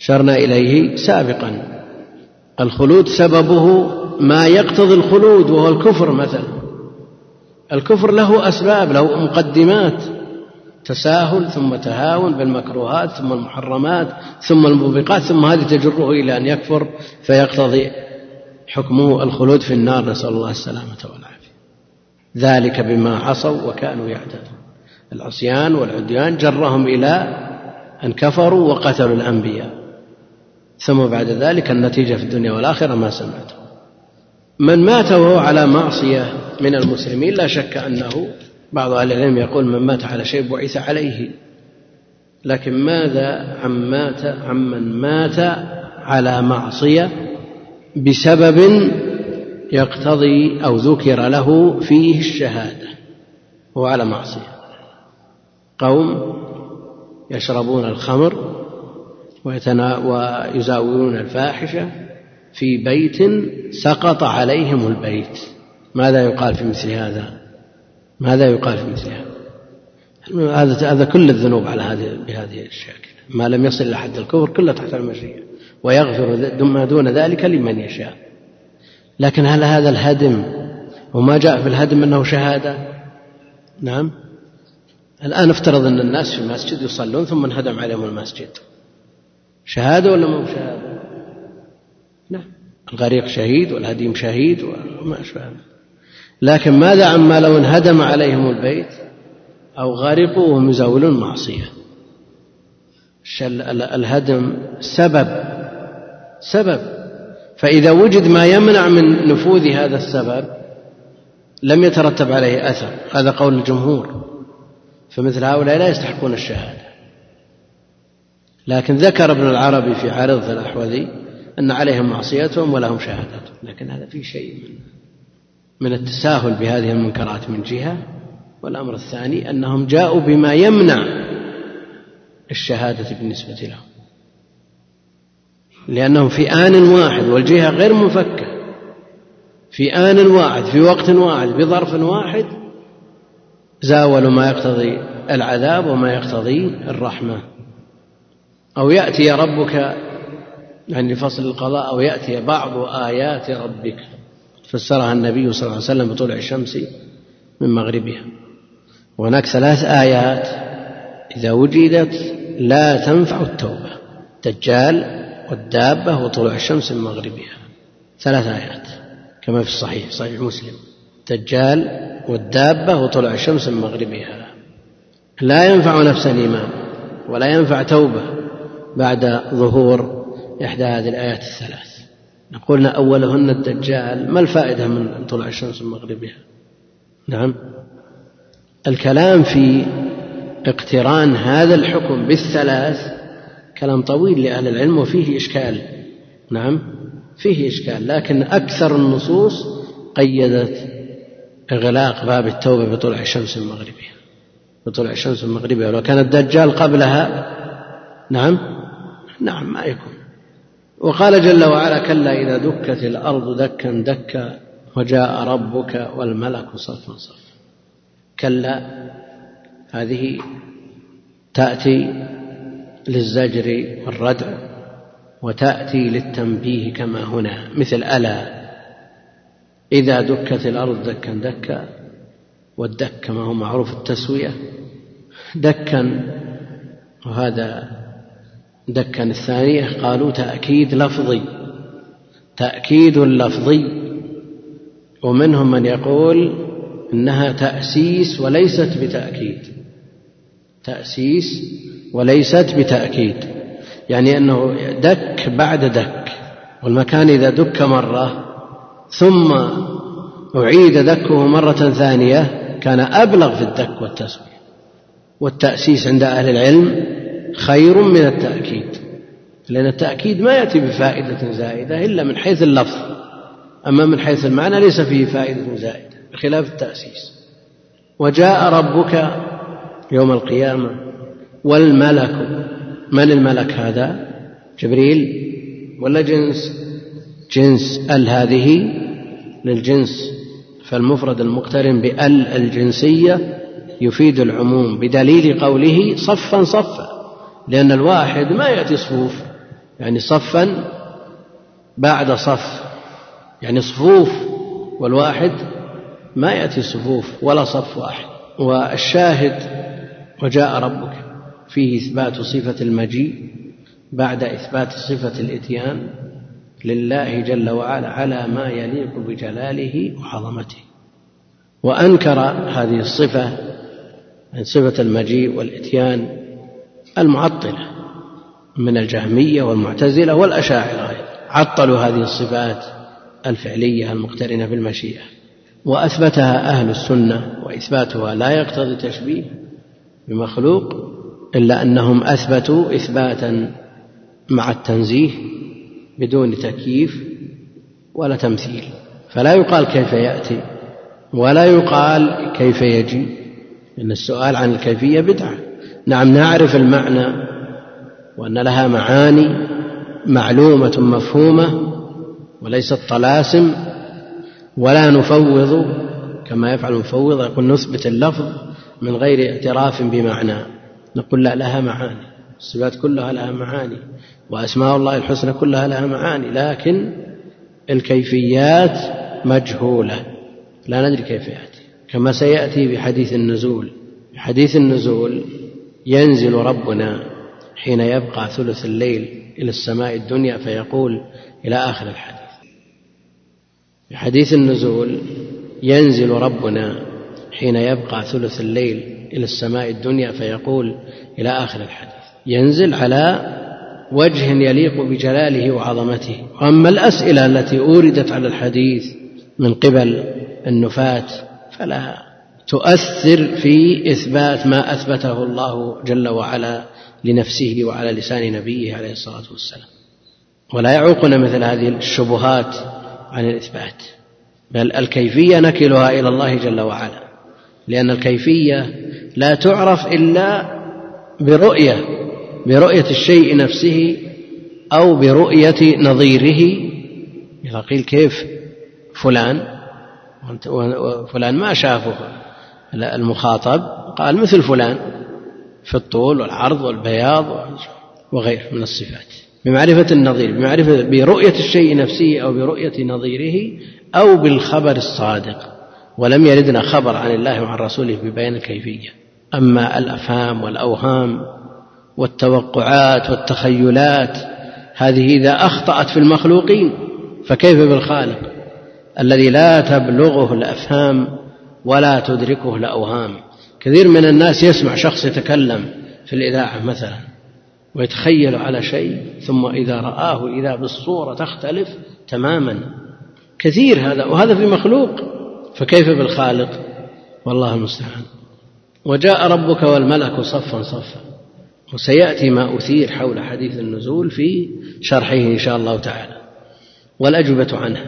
أشرنا إليه سابقا. الخلود سببه ما يقتضي الخلود وهو الكفر مثلا. الكفر له أسباب له مقدمات. تساهل ثم تهاون بالمكروهات ثم المحرمات ثم الموبقات ثم هذه تجره إلى أن يكفر فيقتضي حكمه الخلود في النار. نسأل الله السلامة والعافية. ذلك بما عصوا وكانوا يعتدون. العصيان والعديان جرهم إلى أن كفروا وقتلوا الأنبياء. ثم بعد ذلك النتيجة في الدنيا والآخرة ما سمعته. من مات وهو على معصية من المسلمين لا شك أنه بعض أهل العلم يقول من مات على شيء بعث عليه. لكن ماذا عن مات عمن مات على معصية بسبب يقتضي أو ذكر له فيه الشهادة هو على معصية. قوم يشربون الخمر ويزاولون الفاحشة في بيت سقط عليهم البيت. ماذا يقال في مثل هذا؟ ماذا يقال في مثل هذا؟ هذا هذا كل الذنوب على هذه بهذه الشاكلة ما لم يصل إلى حد الكفر كله تحت المشيئة ويغفر ما دون ذلك لمن يشاء. لكن هل هذا الهدم وما جاء في الهدم أنه شهادة؟ نعم. الآن افترض أن الناس في المسجد يصلون ثم انهدم عليهم المسجد. شهادة ولا مو بشهادة نعم. الغريق شهيد والهديم شهيد وما أشبه لكن ماذا عما لو انهدم عليهم البيت أو غرقوا وهم يزاولون معصية؟ الهدم سبب. سبب. فإذا وجد ما يمنع من نفوذ هذا السبب لم يترتب عليه أثر. هذا قول الجمهور. فمثل هؤلاء لا يستحقون الشهادة. لكن ذكر ابن العربي في عارضة الأحوذي أن عليهم معصيتهم ولهم شهادتهم. لكن هذا في شيء من من التساهل بهذه المنكرات من جهة. والأمر الثاني أنهم جاءوا بما يمنع الشهادة بالنسبة لهم. لأنهم في آن واحد والجهة غير منفكة. في آن واحد في وقت واحد في ظرف واحد زاولوا ما يقتضي العذاب وما يقتضي الرحمة. أو يأتي ربك يعني فصل القضاء أو يأتي بعض آيات ربك. فسرها النبي صلى الله عليه وسلم بطلوع الشمس من مغربها. وهناك ثلاث آيات إذا وجدت لا تنفع التوبة. الدجال والدابة وطلوع الشمس من مغربها. ثلاث آيات كما في الصحيح صحيح مسلم. الدجال والدابة وطلوع الشمس من مغربها. لا ينفع نفسا إيمان ولا ينفع توبة بعد ظهور إحدى هذه الآيات الثلاث. قلنا أولهن الدجال ما الفائدة من طلوع الشمس من مغربها؟ نعم. الكلام في اقتران هذا الحكم بالثلاث كلام طويل لأهل العلم وفيه إشكال. نعم فيه إشكال لكن أكثر النصوص قيدت إغلاق باب التوبة بطلوع الشمس من مغربها. بطلوع الشمس من مغربها. ولو كان الدجال قبلها نعم نعم ما يكون. وقال جل وعلا كلا إذا دكت الأرض دكا دكا وجاء ربك والملك صفا صفا. كلا هذه تأتي للزجر والردع وتأتي للتنبيه كما هنا. مثل ألا إذا دكت الأرض دكا دكا والدك كما هو معروف التسوية دكا وهذا دكا الثانية قالوا تأكيد لفظي تأكيد لفظي ومنهم من يقول إنها تأسيس وليست بتأكيد. تأسيس وليست بتأكيد يعني أنه دك بعد دك والمكان إذا دك مرة ثم أعيد دكه مرة ثانية كان أبلغ في الدك والتسوية والتأسيس عند أهل العلم خير من التأكيد لأن التأكيد ما يأتي بفائدة زائدة إلا من حيث اللفظ أما من حيث المعنى ليس فيه فائدة زائدة بخلاف التأسيس. وجاء ربك يوم القيامة. والملك من الملك هذا؟ جبريل. ولا جنس؟ جنس ال هذه للجنس. فالمفرد المقترن بال الجنسية يفيد العموم بدليل قوله صفا صفا لأن الواحد ما يأتي صفوف يعني صفا بعد صف يعني صفوف والواحد ما يأتي صفوف ولا صف واحد. والشاهد وجاء ربك. فيه إثبات صفة المجيء بعد إثبات صفة الإتيان لله جل وعلا على ما يليق بجلاله وعظمته. وأنكر هذه الصفة من صفة المجيء والإتيان المعطلة من الجهمية والمعتزلة والأشاعرة عطلوا هذه الصفات الفعلية المقترنة بالمشيئة. وأثبتها أهل السنة وإثباتها لا يقتضي تشبيه بمخلوق إلا أنهم أثبتوا إثباتا مع التنزيه بدون تكييف ولا تمثيل. فلا يقال كيف يأتي ولا يقال كيف يجي إن السؤال عن الكيفية بدعة. نعم نعرف المعنى وأن لها معاني معلومة مفهومة وليست طلاسم ولا نفوض كما يفعل المفوض يقول نثبت اللفظ من غير اعتراف بمعنى. نقول لا لها معاني. الصفات كلها لها معاني وأسماء الله الحسنى كلها لها معاني لكن الكيفيات مجهولة. لا ندري كيف يأتي. كما سيأتي بحديث النزول. بحديث النزول ينزل ربنا حين يبقى ثلث الليل إلى السماء الدنيا فيقول إلى آخر الحديث. بحديث النزول ينزل ربنا حين يبقى ثلث الليل إلى السماء الدنيا فيقول إلى آخر الحديث ينزل على وجه يليق بجلاله وعظمته. واما الأسئلة التي أوردت على الحديث من قبل النفاة فلا تؤثر في إثبات ما أثبته الله جل وعلا لنفسه وعلى لسان نبيه عليه الصلاة والسلام. ولا يعوقنا مثل هذه الشبهات عن الإثبات بل الكيفية نكلها إلى الله جل وعلا. لأن الكيفية لا تعرف إلا برؤية برؤية الشيء نفسه أو برؤية نظيره. إذا قيل كيف فلان؟ وفلان ما شافه. المخاطب قال مثل فلان في الطول والعرض والبياض وغيره من الصفات. بمعرفة النظير بمعرفة برؤية الشيء نفسه أو برؤية نظيره أو بالخبر الصادق. ولم يردنا خبر عن الله وعن رسوله ببيان الكيفية. أما الأفهام والأوهام والتوقعات والتخيلات هذه إذا أخطأت في المخلوقين فكيف بالخالق الذي لا تبلغه الأفهام ولا تدركه الأوهام؟ كثير من الناس يسمع شخص يتكلم في الإذاعة مثلا ويتخيل على شيء ثم إذا رآه إذا بالصورة تختلف تماما. كثير هذا وهذا في مخلوق. فكيف بالخالق؟ والله المستعان. وجاء ربك والملك صفا صفا. وسيأتي ما أثير حول حديث النزول في شرحه إن شاء الله تعالى. والأجوبة عنه.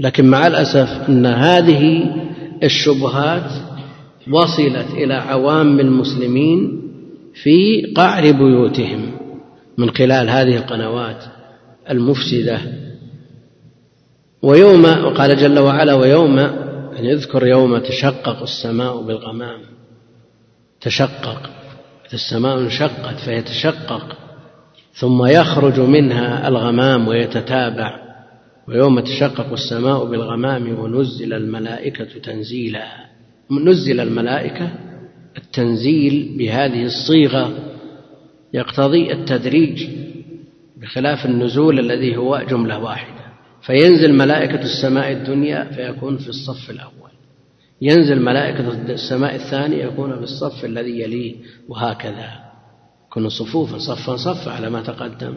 لكن مع الأسف أن هذه الشبهات وصلت إلى عوام المسلمين في قعر بيوتهم من خلال هذه القنوات المفسدة ويوم وقال جل وعلا ويوم يعني يذكر يوم تشقق السماء بالغمام. تشقق. السماء انشقت فيتشقق ثم يخرج منها الغمام ويتتابع. ويوم تشقق السماء بالغمام ونزل الملائكة تنزيلا. نزل الملائكة التنزيل بهذه الصيغة. يقتضي التدريج بخلاف النزول الذي هو جملة واحدة. فينزل ملائكة السماء الدنيا فيكون في الصف الأول. ينزل ملائكة السماء الثاني يكون في الصف الذي يليه وهكذا. يكون صفوفا صفا صفا على ما تقدم.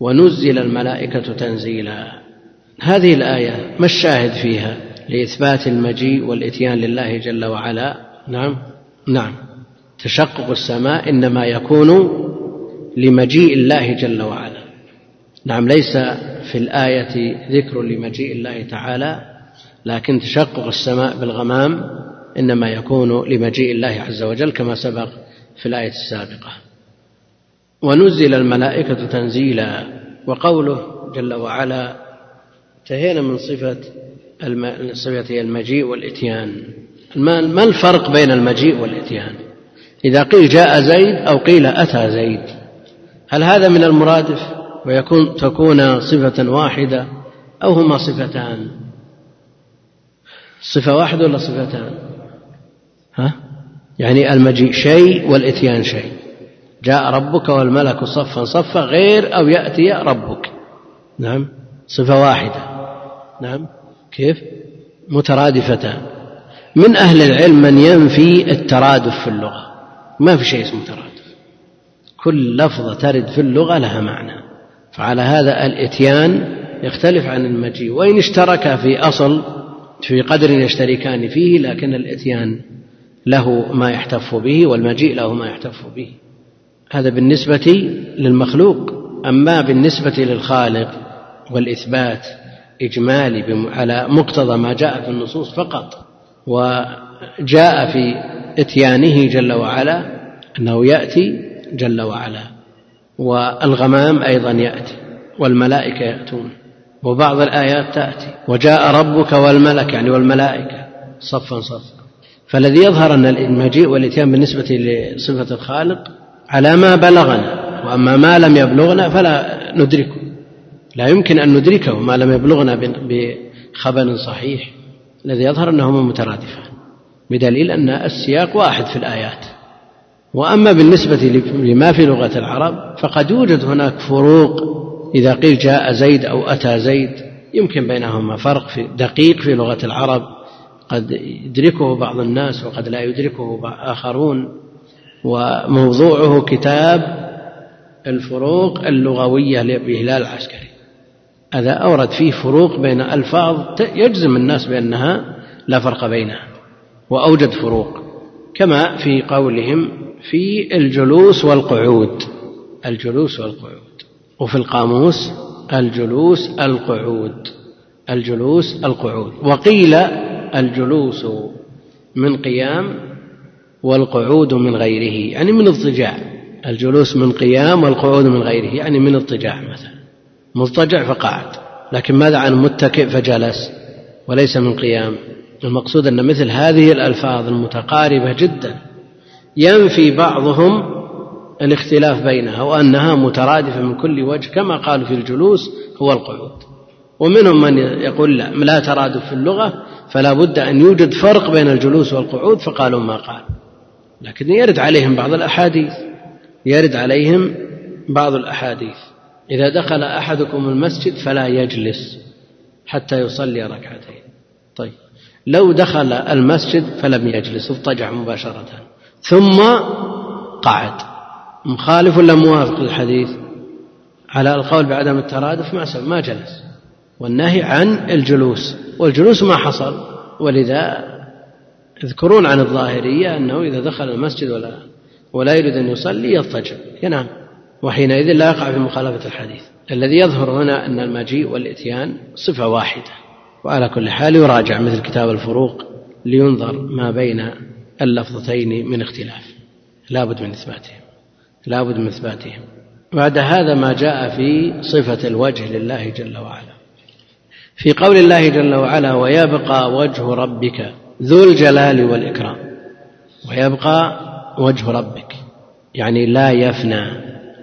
ونزل الملائكة تنزيلا. هذه الآية ما الشاهد فيها؟ لإثبات المجيء والإتيان لله جل وعلا. نعم؟ نعم. تشقق السماء إنما يكون لمجيء الله جل وعلا. نعم ليس في الآية ذكر لمجيء الله تعالى لكن تشقق السماء بالغمام إنما يكون لمجيء الله عز وجل كما سبق في الآية السابقة. ونزل الملائكة تنزيلا وقوله جل وعلا انتهينا من صفة صفة المجيء والإتيان. ما الفرق بين المجيء والإتيان؟ إذا قيل جاء زيد أو قيل أتى زيد هل هذا من المرادف؟ ويكون تكون صفة واحدة أو هما صفتان. صفة واحدة ولا صفتان؟ ها؟ يعني المجيء شيء والإتيان شيء. جاء ربك والملك صفا صفا غير أو يأتي ربك. نعم؟ صفة واحدة. نعم؟ كيف؟ مترادفتان. من أهل العلم من ينفي الترادف في اللغة. ما في شيء اسمه ترادف. كل لفظة ترد في اللغة لها معنى. فعلى هذا الإتيان يختلف عن المجيء وإن اشتركا في أصل في قدر يشتركان فيه لكن الإتيان له ما يحتف به والمجيء له ما يحتف به. هذا بالنسبة للمخلوق. أما بالنسبة للخالق والإثبات إجمالي على مقتضى ما جاء في النصوص فقط وجاء في إتيانه جل وعلا أنه يأتي جل وعلا. والغمام أيضا يأتي والملائكة يأتون وبعض الآيات تأتي وجاء ربك والملك يعني والملائكة صفا صفا. فالذي يظهر أن المجيء والإتيان بالنسبة لصفة الخالق على ما بلغنا وأما ما لم يبلغنا فلا ندركه. لا يمكن أن ندركه ما لم يبلغنا بخبر صحيح. الذي يظهر أنهما مترادفان. بدليل أن السياق واحد في الآيات. وأما بالنسبة لما في لغة العرب فقد يوجد هناك فروق. إذا قيل جاء زيد أو أتى زيد يمكن بينهما فرق في دقيق في لغة العرب. قد يدركه بعض الناس وقد لا يدركه آخرون. وموضوعه كتاب الفروق اللغوية بهلال العسكري. هذا أورد فيه فروق بين ألفاظ يجزم الناس بأنها لا فرق بينها. وأوجد فروق كما في قولهم في الجلوس والقعود. الجلوس والقعود. وفي القاموس الجلوس القعود. الجلوس القعود. وقيل الجلوس من قيام والقعود من غيره يعني من اضطجاع. الجلوس من قيام والقعود من غيره يعني من اضطجاع مثلا. مضطجع فقعد لكن ماذا عن متكئ فجلس وليس من قيام؟ المقصود أن مثل هذه الألفاظ المتقاربة جدا. ينفي بعضهم الاختلاف بينها وأنها مترادفة من كل وجه كما قالوا في الجلوس هو القعود. ومنهم من يقول لا لا ترادف في اللغة فلا بد أن يوجد فرق بين الجلوس والقعود فقالوا ما قال. لكن يرد عليهم بعض الأحاديث يرد عليهم بعض الأحاديث. إذا دخل أحدكم المسجد فلا يجلس حتى يصلي ركعتين. طيب لو دخل المسجد فلم يجلس اضطجع مباشرة. ثم قعد مخالف ولا موافق للحديث؟ على القول بعدم الترادف ما ما جلس. والنهي عن الجلوس. والجلوس ما حصل. ولذا يذكرون عن الظاهرية أنه إذا دخل المسجد ولا ولا يريد أن يصلي يضطجع. ينام. وحينئذ لا يقع في مخالفة الحديث. الذي يظهر هنا أن المجيء والإتيان صفة واحدة. وعلى كل حال يراجع مثل كتاب الفروق لينظر ما بين اللفظتين من اختلاف. لا بد من إثباتهم. لا بد من إثباتهم. بعد هذا ما جاء في صفة الوجه لله جل وعلا. في قول الله جل وعلا ويبقى وجه ربك ذو الجلال والإكرام. ويبقى وجه ربك. يعني لا يفنى.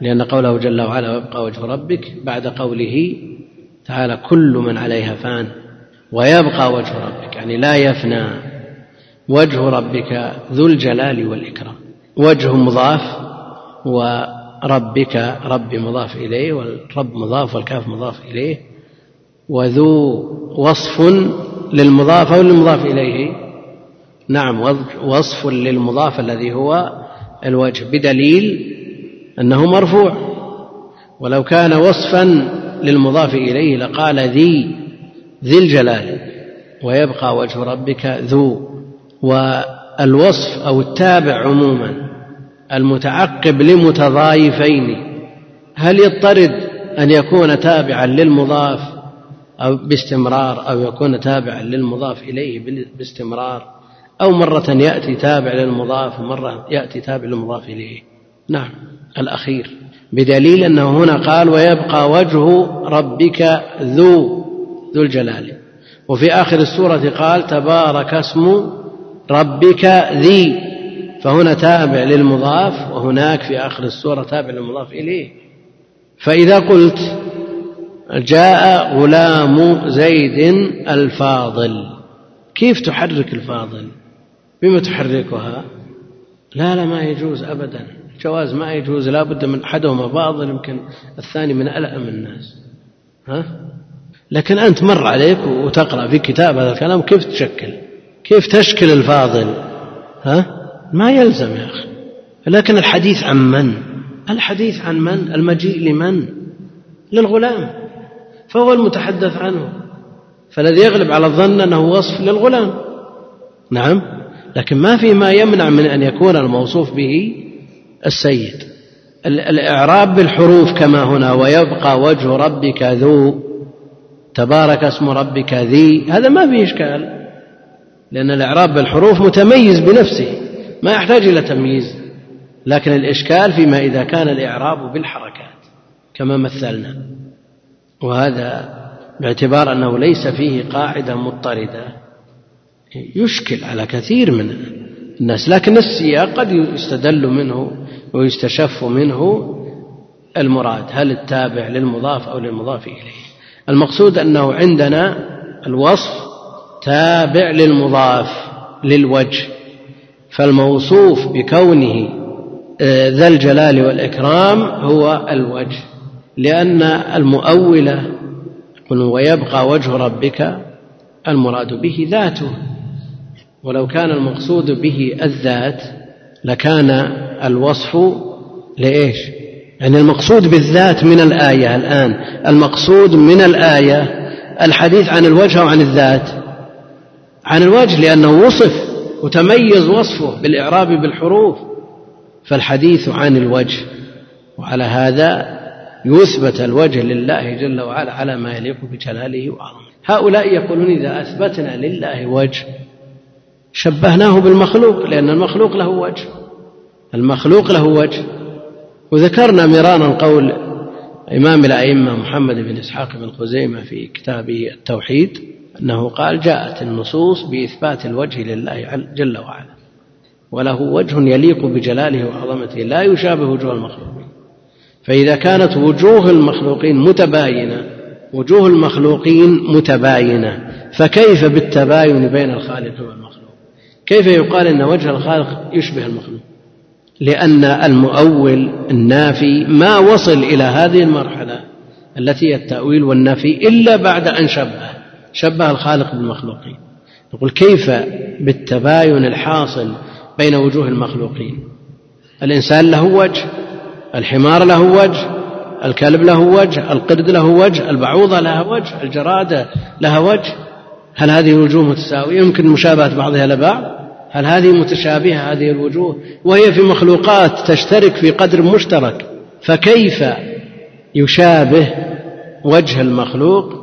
لأن قوله جل وعلا ويبقى وجه ربك بعد قوله تعالى كل من عليها فان. ويبقى وجه ربك. يعني لا يفنى. وجه ربك ذو الجلال والإكرام. وجه مضاف وربك رب مضاف إليه والرب مضاف والكاف مضاف إليه وذو وصف للمضاف أو للمضاف إليه. نعم وصف للمضاف الذي هو الوجه بدليل أنه مرفوع. ولو كان وصفا للمضاف إليه لقال ذي ذي الجلال ويبقى وجه ربك ذو والوصف أو التابع عموما المتعقب لمتضايفين. هل يضطرد أن يكون تابعا للمضاف أو باستمرار أو يكون تابعا للمضاف إليه باستمرار؟ أو مرة يأتي تابع للمضاف ومرة يأتي تابع للمضاف إليه؟ نعم الأخير. بدليل أنه هنا قال ويبقى وجه ربك ذو ذو الجلال وفي آخر السورة قال تبارك اسم ربك ذي. فهنا تابع للمضاف وهناك في آخر السورة تابع للمضاف إليه. فإذا قلت جاء غلام زيد الفاضل كيف تحرك الفاضل؟ بما تحركها؟ لا لا ما يجوز أبدا. جواز ما يجوز لا بد من أحدهما فاضل يمكن الثاني من ألأم الناس. ها؟ لكن أنت مر عليك وتقرأ في كتاب هذا الكلام كيف تشكل؟ كيف تشكل الفاضل؟ ها؟ ما يلزم يا أخي. لكن الحديث عن من؟ الحديث عن من؟ المجيء لمن؟ للغلام. فهو المتحدث عنه. فالذي يغلب على الظن أنه وصف للغلام. نعم. لكن ما في ما يمنع من أن يكون الموصوف به السيد. الإعراب بالحروف كما هنا ويبقى وجه ربك ذو تبارك اسم ربك ذي. هذا ما فيه إشكال. لأن الإعراب بالحروف متميز بنفسه ما يحتاج إلى تمييز لكن الإشكال فيما إذا كان الإعراب بالحركات كما مثلنا. وهذا باعتبار أنه ليس فيه قاعدة مضطردة. يشكل على كثير من الناس لكن السياق قد يستدل منه ويستشف منه المراد هل التابع للمضاف أو للمضاف إليه. المقصود أنه عندنا الوصف تابع للمضاف للوجه فالموصوف بكونه آه، ذا الجلال والإكرام هو الوجه لأن المؤولة ويبقى وجه ربك المراد به ذاته. ولو كان المقصود به الذات لكان الوصف لإيش؟ يعني المقصود بالذات من الآية الآن المقصود من الآية الحديث عن الوجه أو عن الذات. عن الوجه لأنه وصف وتميز وصفه بالإعراب بالحروف. فالحديث عن الوجه وعلى هذا يثبت الوجه لله جل وعلا على ما يليق بجلاله وعظمته. هؤلاء يقولون إذا أثبتنا لله وجه شبهناه بالمخلوق لأن المخلوق له وجه. المخلوق له وجه. وذكرنا مرارا قول إمام الأئمة محمد بن إسحاق بن خزيمة في كتابه التوحيد. أنه قال جاءت النصوص بإثبات الوجه لله جل وعلا. وله وجه يليق بجلاله وعظمته لا يشابه وجوه المخلوقين. فإذا كانت وجوه المخلوقين متباينة وجوه المخلوقين متباينة فكيف بالتباين بين الخالق والمخلوق؟ كيف يقال إن وجه الخالق يشبه المخلوق؟ لأن المؤول النافي ما وصل إلى هذه المرحلة التي هي التأويل والنفي إلا بعد أن شبه. شبه الخالق بالمخلوقين. نقول كيف بالتباين الحاصل بين وجوه المخلوقين؟ الإنسان له وجه الحمار له وجه الكلب له وجه القرد له وجه البعوضة لها وجه الجرادة لها وجه. هل هذه الوجوه متساوية؟ يمكن مشابهة بعضها لبعض هل هذه متشابهة هذه الوجوه؟ وهي في مخلوقات تشترك في قدر مشترك. فكيف يشابه وجه المخلوق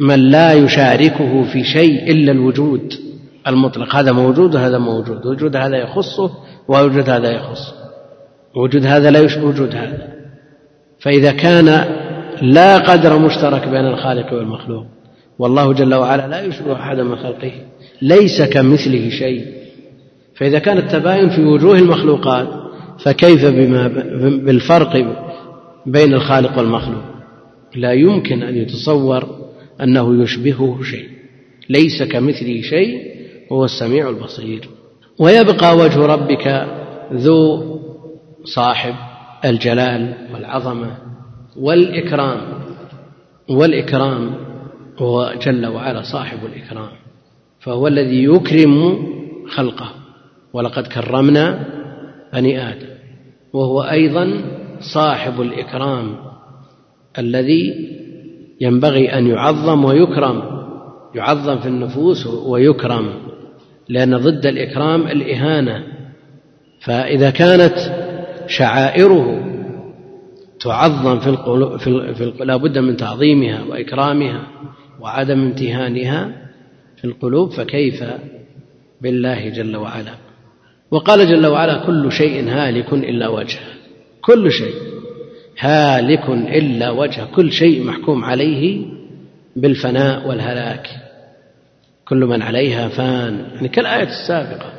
من لا يشاركه في شيء إلا الوجود المطلق. هذا موجود وهذا موجود. وجود هذا يخصه ووجود هذا يخصه. وجود هذا لا يشبه وجود هذا. فإذا كان لا قدر مشترك بين الخالق والمخلوق والله جل وعلا لا يشبه أحدا من خلقه ليس كمثله شيء. فإذا كان التباين في وجوه المخلوقات فكيف بما بالفرق بين الخالق والمخلوق؟ لا يمكن أن يتصور أنه يشبهه شيء ليس كمثله شيء وهو السميع البصير. ويبقى وجه ربك ذو صاحب الجلال والعظمة والإكرام. والإكرام هو جل وعلا صاحب الإكرام فهو الذي يكرم خلقه. ولقد كرمنا بني آدم وهو أيضا صاحب الإكرام الذي ينبغي أن يعظم ويكرم يعظم في النفوس ويكرم لأن ضد الإكرام الإهانة. فإذا كانت شعائره تعظم في القلوب في, في لا بد من تعظيمها وإكرامها وعدم امتهانها في القلوب فكيف بالله جل وعلا؟ وقال جل وعلا كل شيء هالك إلا وجهه. كل شيء. هالك إلا وجهه كل شيء محكوم عليه بالفناء والهلاك. كل من عليها فان. يعني كالآية السابقة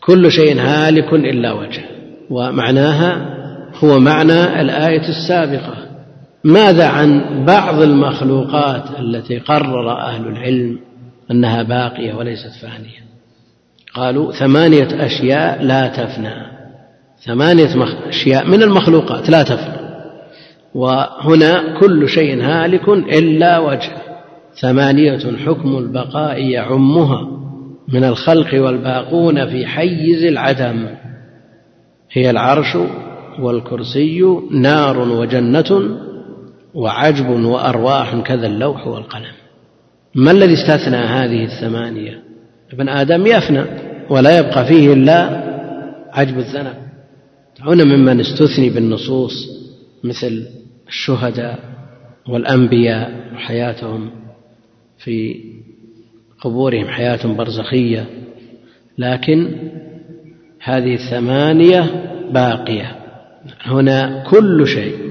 كل شيء هالك إلا وجهه ومعناها هو معنى الآية السابقة. ماذا عن بعض المخلوقات التي قرر أهل العلم أنها باقية وليست فانية؟ قالوا ثمانية أشياء لا تفنى. ثمانية أشياء من المخلوقات لا تفنى. وهنا كل شيء هالك إلا وجهه ثمانية حكم البقاء يعمها من الخلق والباقون في حيز العدم. هي العرش والكرسي نار وجنة وعجب وأرواح كذا اللوح والقلم. ما الذي استثنى هذه الثمانية؟ ابن آدم يفنى ولا يبقى فيه إلا عجب الذنب. هنا ممن استثني بالنصوص مثل الشهداء والأنبياء وحياتهم في قبورهم حياة برزخية. لكن هذه الثمانية باقية. هنا كل شيء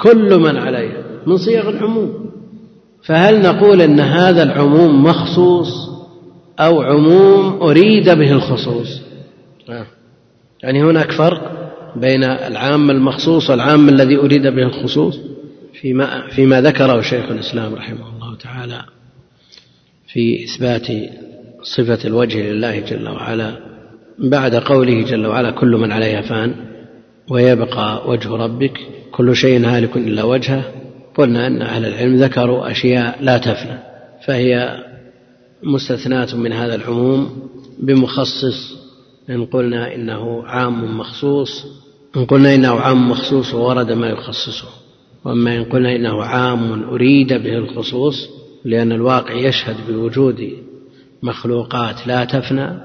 كل من عليها من صيغ العموم. فهل نقول إن هذا العموم مخصوص أو عموم أريد به الخصوص؟ يعني هناك فرق. بين العام المخصوص والعام الذي أريد به الخصوص فيما فيما ذكره شيخ الإسلام رحمه الله تعالى في إثبات صفة الوجه لله جل وعلا بعد قوله جل وعلا كل من عليها فان ويبقى وجه ربك كل شيء هالك إلا وجهه قلنا أن أهل العلم ذكروا أشياء لا تفنى فهي مستثناة من هذا العموم بمخصص إن قلنا إنه عام مخصوص إن قلنا إنه عام مخصوص وورد ما يخصصه. وأما إن قلنا إنه عام أريد به الخصوص لأن الواقع يشهد بوجود مخلوقات لا تفنى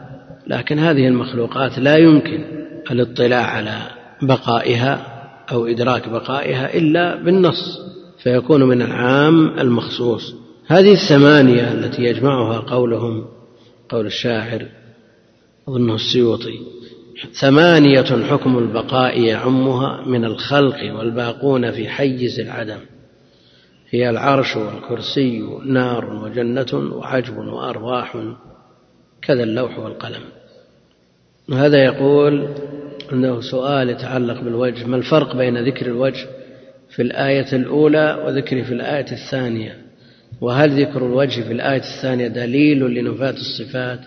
لكن هذه المخلوقات لا يمكن الاطلاع على بقائها أو إدراك بقائها إلا بالنص فيكون من العام المخصوص. هذه الثمانية التي يجمعها قولهم قول الشاعر أظنه السيوطي. ثمانية حكم البقاء يعمها من الخلق والباقون في حيز العدم هي العرش والكرسي نار وجنة وعجب وأرواح كذا اللوح والقلم. وهذا يقول أنه سؤال يتعلق بالوجه ما الفرق بين ذكر الوجه في الآية الأولى وذكره في الآية الثانية؟ وهل ذكر الوجه في الآية الثانية دليل لنفاة الصفات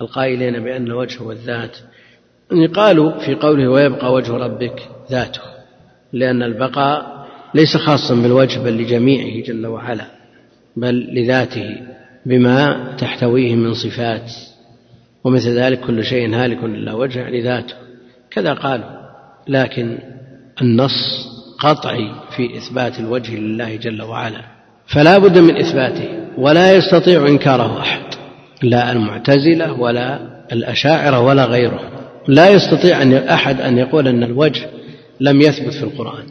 القائلين بأن الوجه هو الذات؟ يعني قالوا في قوله ويبقى وجه ربك ذاته لأن البقاء ليس خاصا بالوجه بل لجميعه جل وعلا بل لذاته بما تحتويه من صفات. ومثل ذلك كل شيء هالك إلا وجه يعني ذاته. كذا قالوا. لكن النص قطعي في إثبات الوجه لله جل وعلا. فلا بد من إثباته ولا يستطيع إنكاره أحد لا المعتزلة ولا الأشاعرة ولا غيرهم. لا يستطيع أن أحد أن يقول أن الوجه لم يثبت في القرآن.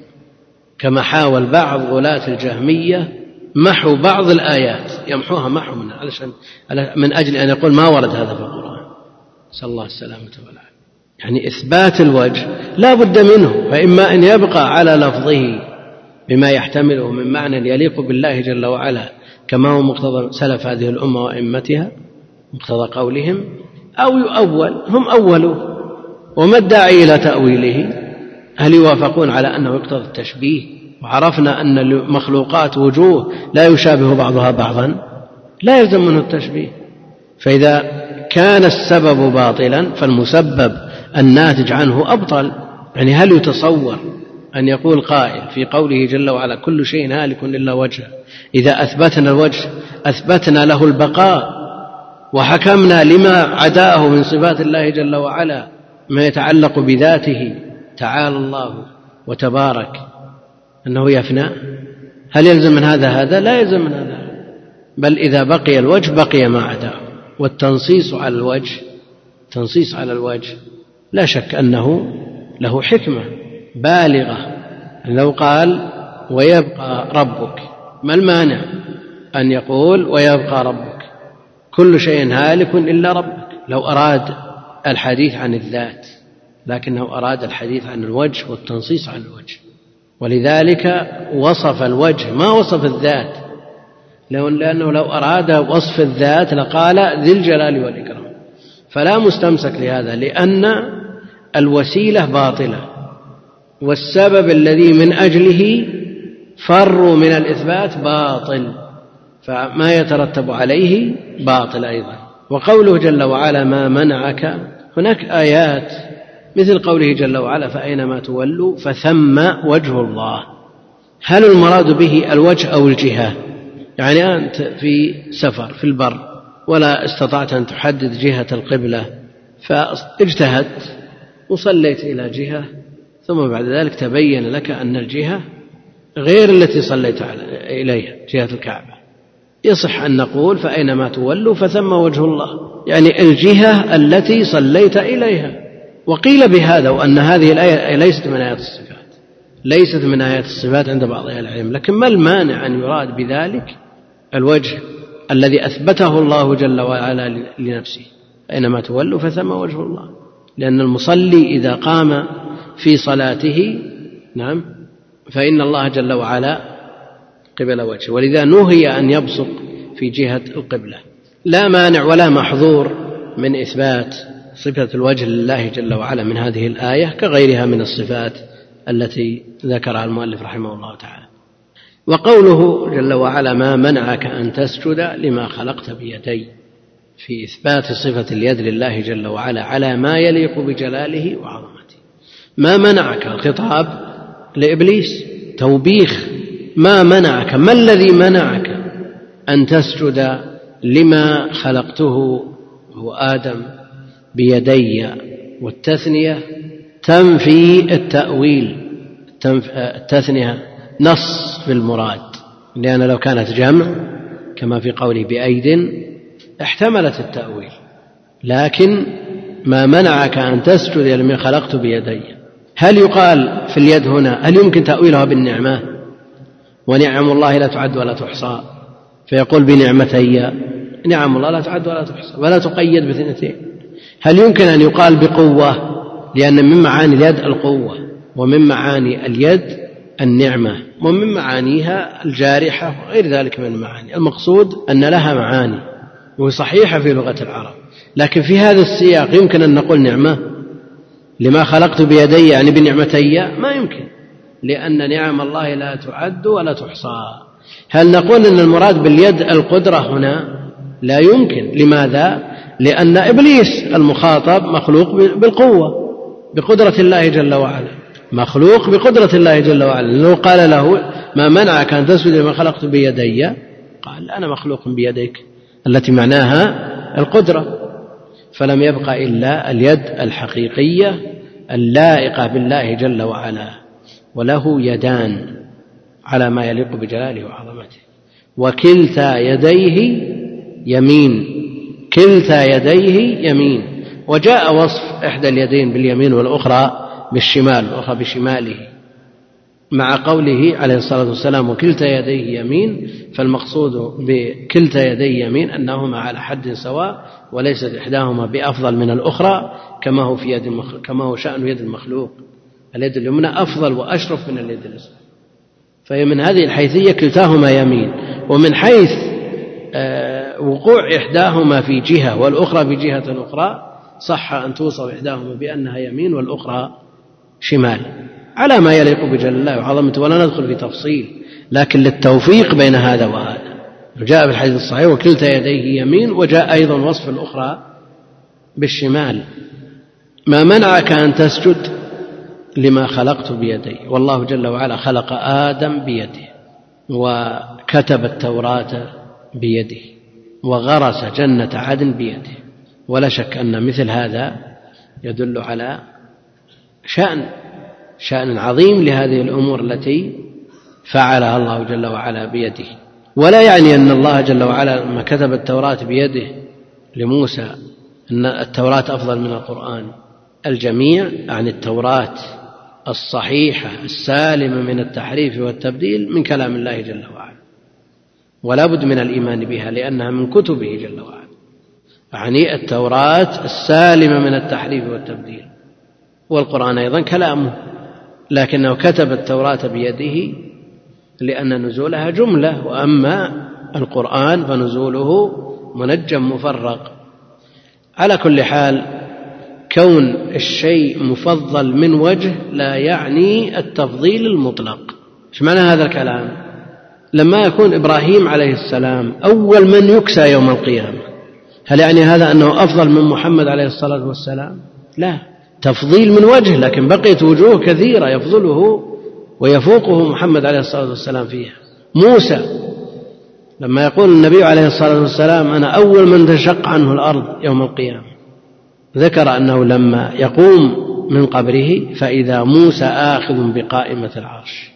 كما حاول بعض غلاة الجهمية محو بعض الآيات يمحوها محو من علشان من أجل أن يقول ما ورد هذا في القرآن. نسأل الله السلامة والعافية. يعني إثبات الوجه لا بد منه فإما أن يبقى على لفظه بما يحتمله من معنى يليق بالله جل وعلا كما هو مقتضى سلف هذه الأمة وأئمتها مقتضى قولهم أو يؤول هم أولوا وما الداعي إلى تأويله؟ هل يوافقون على أنه يقتضى التشبيه؟ وعرفنا أن المخلوقات وجوه لا يشابه بعضها بعضا. لا يلزم منه التشبيه. فإذا كان السبب باطلا فالمسبب الناتج عنه أبطل. يعني هل يتصور أن يقول قائل في قوله جل وعلا كل شيء هالك إلا وجهه إذا أثبتنا الوجه أثبتنا له البقاء وحكمنا لما عداه من صفات الله جل وعلا. ما يتعلق بذاته تعالى الله وتبارك أنه يفنى. هل يلزم من هذا هذا؟ لا يلزم من هذا بل إذا بقي الوجه بقي ما عداه والتنصيص على الوجه تنصيص على الوجه لا شك أنه له حكمة بالغة. لو قال ويبقى ربك ما المانع أن يقول ويبقى ربك؟ كل شيء هالك إلا ربك. لو أراد الحديث عن الذات لكنه أراد الحديث عن الوجه والتنصيص عن الوجه. ولذلك وصف الوجه. ما وصف الذات؟ لأنه لو أراد وصف الذات لقال ذي الجلال والإكرام. فلا مستمسك لهذا لأن الوسيلة باطلة. والسبب الذي من أجله فروا من الإثبات باطل. فما يترتب عليه باطل أيضا. وقوله جل وعلا ما منعك هناك آيات مثل قوله جل وعلا فأينما تولوا فثم وجه الله. هل المراد به الوجه أو الجهة؟ يعني أنت في سفر في البر ولا استطعت أن تحدد جهة القبلة فاجتهدت وصليت إلى جهة ثم بعد ذلك تبين لك أن الجهة غير التي صليت إليها جهة الكعبة. يصح أن نقول فأينما تولوا فثم وجه الله. يعني الجهة التي صليت إليها. وقيل بهذا وأن هذه الآية ليست من آيات الصفات. ليست من آيات الصفات عند بعض أهل العلم. لكن ما المانع أن يراد بذلك الوجه الذي أثبته الله جل وعلا لنفسه. أينما تولوا فثم وجه الله. لأن المصلي إذا قام في صلاته نعم فإن الله جل وعلا قبل وجهه. ولذا نهي أن يبصق في جهة القبلة. لا مانع ولا محظور من إثبات صفة الوجه لله جل وعلا من هذه الآية كغيرها من الصفات التي ذكرها المؤلف رحمه الله تعالى. وقوله جل وعلا ما منعك أن تسجد لما خلقت بيدي في إثبات صفة اليد لله جل وعلا على ما يليق بجلاله وعظمته. ما منعك الخطاب لإبليس توبيخ ما منعك؟ ما الذي منعك أن تسجد لما خلقته هو آدم بيدي والتثنية؟ تنفي التأويل التثنية نص في المراد لأن لو كانت جمع كما في قوله بأيد احتملت التأويل. لكن ما منعك أن تسجد لما خلقت بيدي؟ هل يقال في اليد هنا هل يمكن تأويلها بالنعمة؟ ونعم الله لا تعد ولا تحصى. فيقول بنعمتي نعم الله لا تعد ولا تحصى ولا تقيد باثنتين هل يمكن أن يقال بقوة؟ لأن من معاني اليد القوة ومن معاني اليد النعمة ومن معانيها الجارحة وغير ذلك من المعاني. المقصود أن لها معاني وهي صحيحة في لغة العرب. لكن في هذا السياق يمكن أن نقول نعمة؟ لما خلقت بيدي يعني بنعمتي؟ ما يمكن. لأن نعم الله لا تعد ولا تحصى. هل نقول أن المراد باليد القدرة هنا؟ لا يمكن. لماذا؟ لأن إبليس المخاطب مخلوق بالقوة بقدرة الله جل وعلا. مخلوق بقدرة الله جل وعلا. لو قال له ما منعك أن تسجد لما خلقت بيدي؟ قال أنا مخلوق بيديك. التي معناها القدرة. فلم يبق إلا اليد الحقيقية اللائقة بالله جل وعلا. وله يدان على ما يليق بجلاله وعظمته وكلتا يديه يمين كلتا يديه يمين. وجاء وصف إحدى اليدين باليمين والأخرى بالشمال والأخرى بشماله مع قوله عليه الصلاة والسلام وكلتا يديه يمين فالمقصود بكلتا يديه يمين أنهما على حد سواء وليست إحداهما بأفضل من الأخرى كما هو في يد كما هو شأن يد المخلوق. اليد اليمنى أفضل وأشرف من اليد اليسرى. فهي من هذه الحيثية كلتاهما يمين ومن حيث آه، وقوع إحداهما في جهة والأخرى في جهة أخرى صح أن توصف إحداهما بأنها يمين والأخرى شمال. على ما يليق بجل الله وعظمته ولا ندخل في تفصيل لكن للتوفيق بين هذا وهذا. جاء في الحديث الصحيح وكلتا يديه يمين وجاء أيضا وصف الأخرى بالشمال. ما منعك أن تسجد؟ لما خلقت بيدي. والله جل وعلا خلق آدم بيده وكتب التوراة بيده وغرس جنة عدن بيده. ولا شك أن مثل هذا يدل على شأن شأن عظيم لهذه الأمور التي فعلها الله جل وعلا بيده. ولا يعني أن الله جل وعلا لما كتب التوراة بيده لموسى أن التوراة أفضل من القرآن. الجميع عن التوراة الصحيحة السالمة من التحريف والتبديل من كلام الله جل وعلا. ولا بد من الإيمان بها لأنها من كتبه جل وعلا. يعني التوراة السالمة من التحريف والتبديل. والقرآن أيضا كلامه. لكنه كتب التوراة بيده لأن نزولها جملة. وأما القرآن فنزوله منجم مفرق. على كل حال كون الشيء مفضل من وجه لا يعني التفضيل المطلق. إيش معنى هذا الكلام؟ لما يكون إبراهيم عليه السلام أول من يكسى يوم القيامة هل يعني هذا أنه أفضل من محمد عليه الصلاة والسلام؟ لا. تفضيل من وجه لكن بقيت وجوه كثيرة يفضله ويفوقه محمد عليه الصلاة والسلام فيها. موسى لما يقول النبي عليه الصلاة والسلام أنا أول من تشق عنه الأرض يوم القيامة. ذكر أنه لما يقوم من قبره فإذا موسى آخذ بقائمة العرش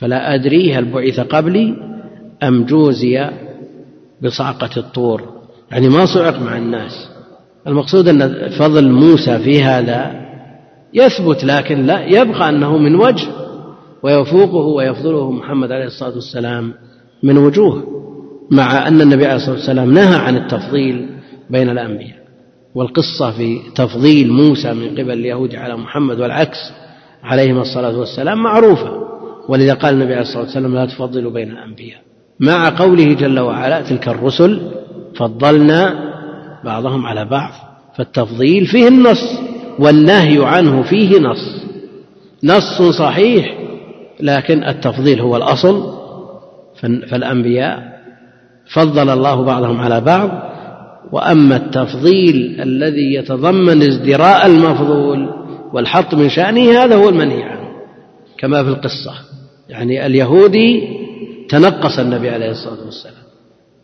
فلا أدري هل بعث قبلي أم جوزي بصعقة الطور. يعني ما صعق مع الناس. المقصود أن فضل موسى في هذا يثبت لكن لا يبقى أنه من وجه ويفوقه ويفضله محمد عليه الصلاة والسلام من وجوه مع أن النبي عليه الصلاة والسلام نهى عن التفضيل بين الأنبياء. والقصة في تفضيل موسى من قبل اليهود على محمد والعكس عليهما الصلاة والسلام معروفة. ولذا قال النبي عليه الصلاة والسلام لا تفضلوا بين الأنبياء. مع قوله جل وعلا تلك الرسل فضلنا بعضهم على بعض. فالتفضيل فيه النص والنهي عنه فيه نص. نص صحيح لكن التفضيل هو الأصل. فالأنبياء فضل الله بعضهم على بعض. وأما التفضيل الذي يتضمن ازدراء المفضول والحط من شأنه هذا هو المنهي عنه كما في القصة. يعني اليهودي تنقص النبي عليه الصلاة والسلام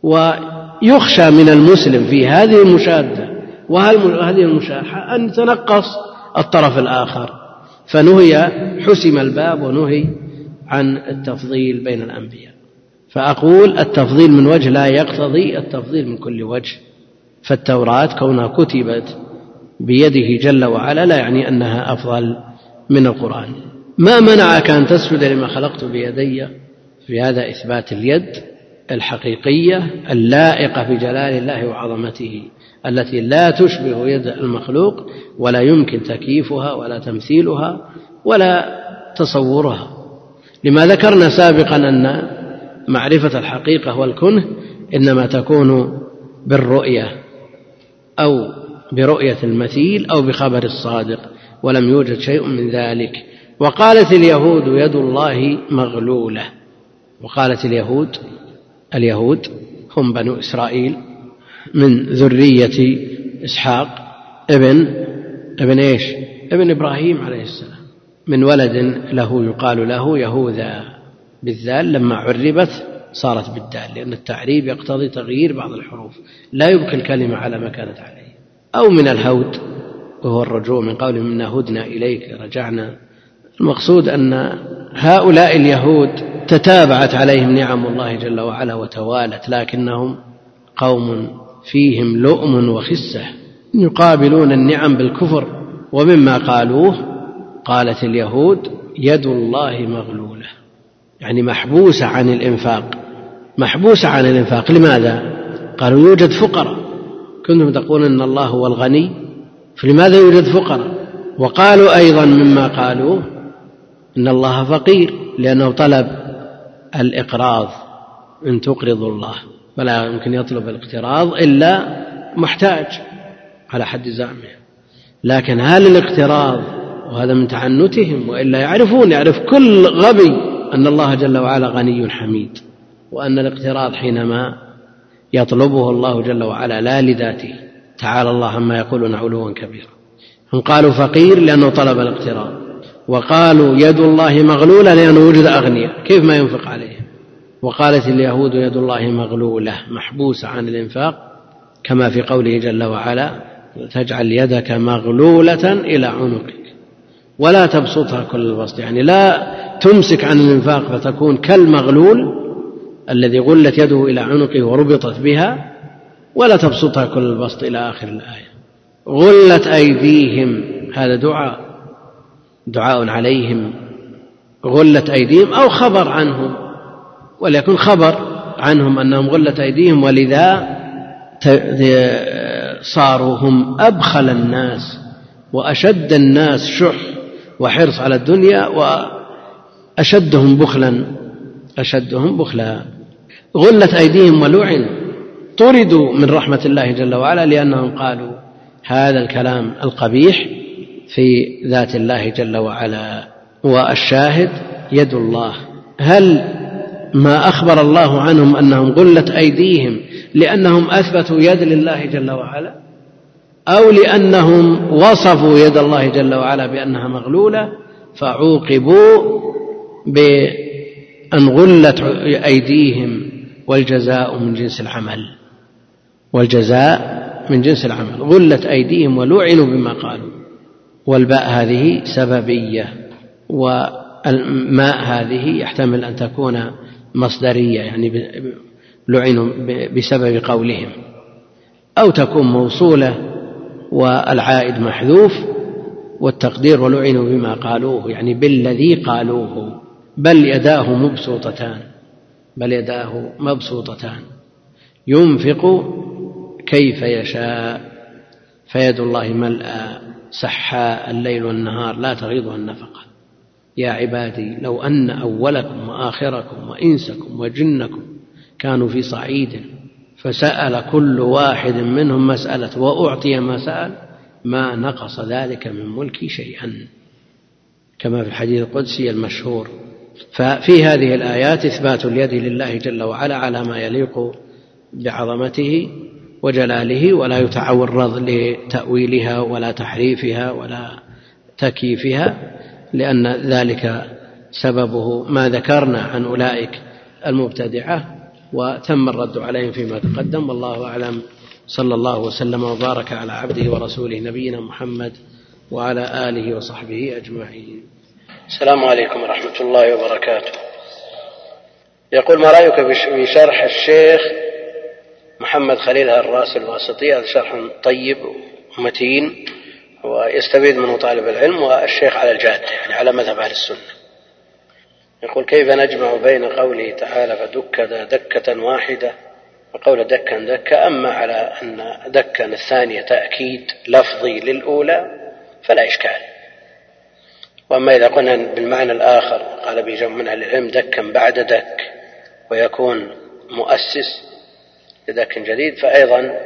ويخشى من المسلم في هذه المشادة وهذه المشاحة أن يتنقص الطرف الآخر. فنهي حسم الباب ونهي عن التفضيل بين الأنبياء. فأقول التفضيل من وجه لا يقتضي التفضيل من كل وجه. فالتوراة كونها كتبت بيده جل وعلا لا يعني أنها أفضل من القرآن. ما منعك أن تسجد لما خلقت بيدي؟ في هذا إثبات اليد الحقيقية اللائقة بجلال الله وعظمته التي لا تشبه يد المخلوق ولا يمكن تكييفها ولا تمثيلها ولا تصورها. لما ذكرنا سابقا أن معرفة الحقيقة والكنه إنما تكون بالرؤية. أو برؤية المثيل أو بخبر الصادق ولم يوجد شيء من ذلك. وقالت اليهود يد الله مغلولة. وقالت اليهود اليهود هم بنو إسرائيل من ذرية إسحاق ابن ابن إيش؟ ابن إبراهيم عليه السلام. من ولد له يقال له يهوذا. بالذال لما عربت صارت بالدال لأن التعريب يقتضي تغيير بعض الحروف. لا يبقي الكلمة على ما كانت عليه. أو من الهود وهو الرجوع من قول منا هدنا إليك رجعنا. المقصود أن هؤلاء اليهود تتابعت عليهم نعم الله جل وعلا وتوالت لكنهم قوم فيهم لؤم وخسة. يقابلون النعم بالكفر ومما قالوه قالت اليهود يد الله مغلولة. يعني محبوسة عن الإنفاق. محبوسة عن الإنفاق. لماذا؟ قالوا يوجد فقراء. كنتم تقولون أن الله هو الغني. فلماذا يوجد فقراء؟ وقالوا أيضا مما قالوا إن الله فقير لأنه طلب الإقراض. إن تقرضوا الله. فلا يمكن يطلب الاقتراض إلا محتاج على حد زعمه. لكن هل الاقتراض وهذا من تعنتهم وإلا يعرفون يعرف كل غبي أن الله جل وعلا غني حميد. وأن الاقتراض حينما يطلبه الله جل وعلا لا لذاته. تعالى الله عما يقولون علوا كبيرا. هم قالوا فقير لأنه طلب الاقتراض وقالوا يد الله مغلولة لأنه وجد أغنياء. كيف ما ينفق عليهم؟ وقالت اليهود يد الله مغلولة محبوسة عن الإنفاق كما في قوله جل وعلا تجعل يدك مغلولة إلى عنقك. ولا تبسطها كل البسط. يعني لا تمسك عن الإنفاق فتكون كالمغلول الذي غلت يده إلى عنقه وربطت بها ولا تبسطها كل البسط إلى آخر الآية. غلت أيديهم هذا دعاء دعاء عليهم. غلت أيديهم أو خبر عنهم وليكن خبر عنهم أنهم غلت أيديهم ولذا صاروا هم أبخل الناس وأشد الناس شح وحرص على الدنيا وأشدهم بخلا أشدهم بخلا. غلت أيديهم ولعنوا طردوا من رحمة الله جل وعلا لأنهم قالوا هذا الكلام القبيح في ذات الله جل وعلا والشاهد يد الله. هل ما أخبر الله عنهم أنهم غلت أيديهم لأنهم أثبتوا يد لله جل وعلا؟ أو لأنهم وصفوا يد الله جل وعلا بأنها مغلولة فعوقبوا بأن غلت أيديهم والجزاء من جنس العمل. والجزاء من جنس العمل. غلت أيديهم ولعنوا بما قالوا. والباء هذه سببية والماء هذه يحتمل أن تكون مصدرية يعني لعنوا بسبب قولهم. أو تكون موصولة والعائد محذوف والتقدير ولعنوا بما قالوه يعني بالذي قالوه. بل يداه مبسوطتان. بل يداه مبسوطتان. ينفق كيف يشاء. فيد الله ملأى سحاء الليل والنهار لا تغيضها النفقة. يا عبادي لو أن أولكم وآخركم وإنسكم وجنكم كانوا في صعيد فسأل كل واحد منهم مسألة وأعطي ما سأل ما نقص ذلك من ملكي شيئا. كما في الحديث القدسي المشهور ففي هذه الآيات إثبات اليد لله جل وعلا على ما يليق بعظمته وجلاله ولا يتعرض لتأويلها ولا تحريفها ولا تكييفها لأن ذلك سببه ما ذكرنا عن أولئك المبتدعة وتم الرد عليهم فيما تقدم. والله أعلم. صلى الله وسلم وبارك على عبده ورسوله نبينا محمد وعلى آله وصحبه أجمعين. السلام عليكم ورحمة الله وبركاته. يقول ما رأيك بشرح الشيخ محمد خليل الراس الواسطي؟ هذا شرح طيب ومتين ويستفيد منه طالب العلم والشيخ على الجادة يعني على مذهب أهل السنة. يقول كيف نجمع بين قوله تعالى فدك دكة واحدة وقول دكا دكا أما على أن دكا الثانية تأكيد لفظي للأولى فلا إشكال. وأما إذا قلنا بالمعنى الآخر قال به من أهل العلم دكا بعد دك ويكون مؤسس لدك جديد فأيضا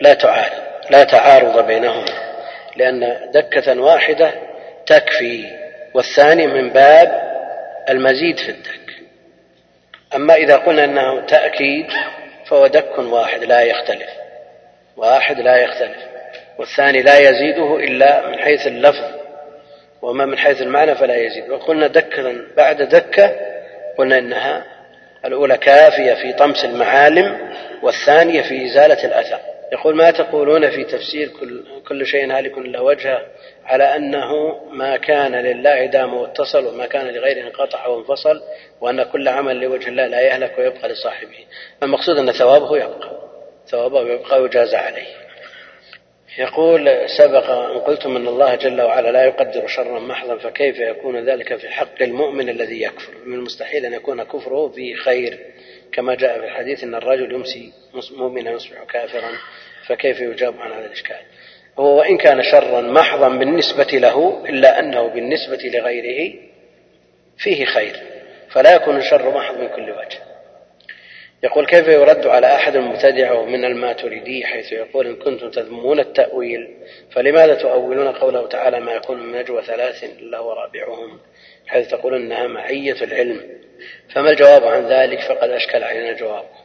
لا تعارض لا تعارض بينهما لأن دكة واحدة تكفي والثاني من باب المزيد في الدك. أما إذا قلنا أنه تأكيد فهو دك واحد لا يختلف واحد لا يختلف والثاني لا يزيده إلا من حيث اللفظ وما من حيث المعنى فلا يزيد. وقلنا دكة بعد دكة قلنا إنها الأولى كافية في طمس المعالم والثانية في إزالة الأثر. يقول ما تقولون في تفسير كل, كل شيء هالك له وجهه على أنه ما كان لله دام واتصل وما كان لغيره انقطع وانفصل وأن كل عمل لوجه الله لا يهلك ويبقى لصاحبه. المقصود أن ثوابه يبقى ثوابه يبقى ويجازى عليه. يقول سبق أن قلتم أن الله جل وعلا لا يقدر شرا محضا فكيف يكون ذلك في حق المؤمن الذي يكفر؟ من المستحيل أن يكون كفره في خير كما جاء في الحديث أن الرجل يمسي مؤمنا يصبح كافرا فكيف يجاب عن هذا الإشكال؟ هو وإن كان شرا محضا بالنسبة له إلا أنه بالنسبة لغيره فيه خير فلا يكون الشر محض من كل وجه. يقول كيف يرد على أحد المبتدع من الماتريدي حيث يقول إن كنتم تذمون التأويل فلماذا تؤولون قوله تعالى ما يكون من نجوى ثلاث إلا هو رابعهم؟ حيث تقول إنها معية العلم. فما الجواب عن ذلك؟ فقد أشكل علينا جوابه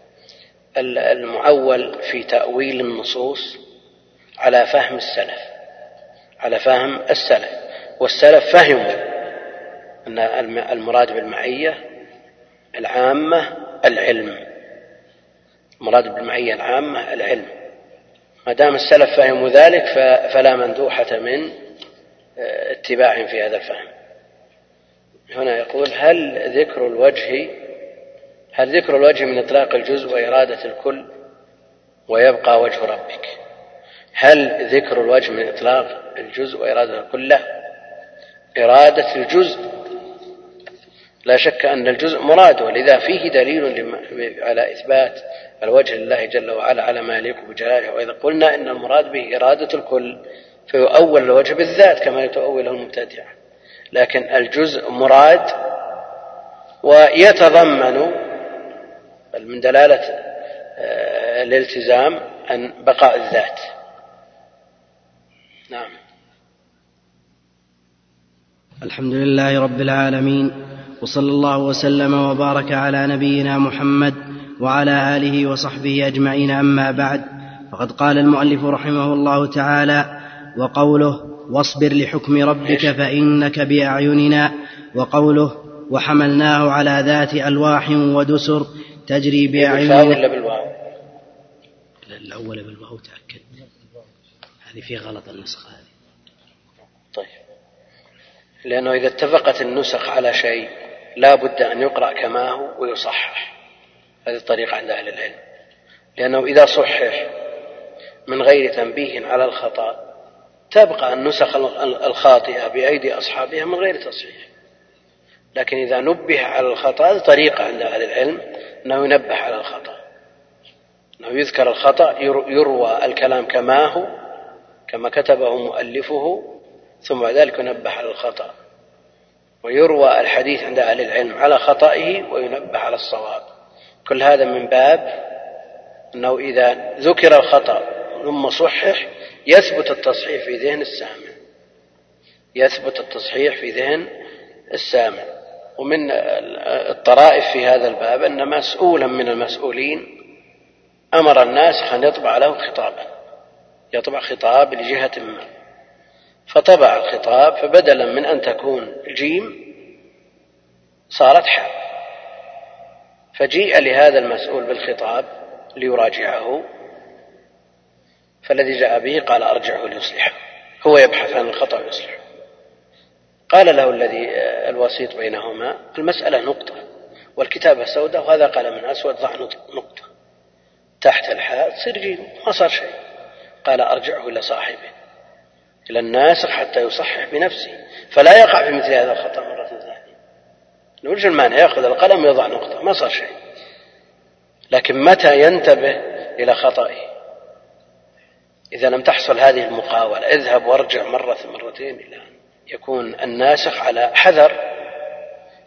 المعول في تأويل النصوص على فهم السلف على فهم السلف والسلف فهموا أن المراد بالمعية العامة العلم. المراد بالمعية العامة العلم. ما دام السلف فهموا ذلك فلا مندوحة من آه، اتباعهم في هذا الفهم. هنا يقول هل ذكر الوجه هل ذكر الوجه من إطلاق الجزء وإرادة الكل ويبقى وجه ربك؟ هل ذكر الوجه من إطلاق الجزء وإرادة الكل؟ لا. إرادة الجزء لا شك أن الجزء مراد ولذا فيه دليل على إثبات الوجه لله جل وعلا على ما يليق بجلاله. وإذا قلنا إن المراد به إرادة الكل فيؤول الوجه بالذات كما يتؤوله المبتدع. لكن الجزء مراد ويتضمن من دلالة آه، الالتزام أن بقاء الذات. نعم. الحمد لله رب العالمين. وصلى الله وسلم وبارك على نبينا محمد وعلى آله وصحبه أجمعين. أما بعد فقد قال المؤلف رحمه الله تعالى وقوله واصبر لحكم ربك فإنك بأعيننا وقوله وحملناه على ذات ألواح ودسر تجري بأعيننا ولا بالواو؟ الأول بالواو تأكد. هذه في غلط النسخة هذه. طيب. لأنه إذا اتفقت النسخ على شيء لا بد أن يقرأ كما هو ويصحح. هذه الطريقة عند أهل العلم. لأنه إذا صحح من غير تنبيه على الخطأ تبقى النسخ الخاطئة بأيدي أصحابها من غير تصحيح. لكن إذا نبه على الخطأ هذه طريقة عند أهل العلم أنه ينبه على الخطأ. أنه يذكر الخطأ يروى الكلام كما هو كما كتبه مؤلفه ثم بعد ذلك ينبه على الخطأ. ويروى الحديث عند أهل العلم على خطئه وينبه على الصواب. كل هذا من باب أنه إذا ذكر الخطأ ثم صحح يثبت التصحيح في ذهن السامع. يثبت التصحيح في ذهن السامع. ومن الطرائف في هذا الباب أن مسؤولا من المسؤولين أمر الناس أن يطبع له خطابا. يطبع خطاب لجهة ما. فطبع الخطاب فبدلا من أن تكون جيم صارت حاء. فجيء لهذا المسؤول بالخطاب ليراجعه فالذي جاء به قال أرجعه ليصلحه هو يبحث عن الخطأ ويصلحه قال له الذي الوسيط بينهما المسألة نقطة والكتابة سوداء وهذا قلم أسود ضع نقطة. تحت الحاء تصير جيم ما صار شيء. قال أرجعه إلى صاحبه إلى الناسخ حتى يصحح بنفسه. فلا يقع في مثل هذا الخطأ مرة ثانية. وش المانع يأخذ القلم ويضع نقطة. ما صار شيء. لكن متى ينتبه إلى خطئه؟ إذا لم تحصل هذه المقاولة اذهب وارجع مرة مرتين إلى أن يكون الناسخ على حذر.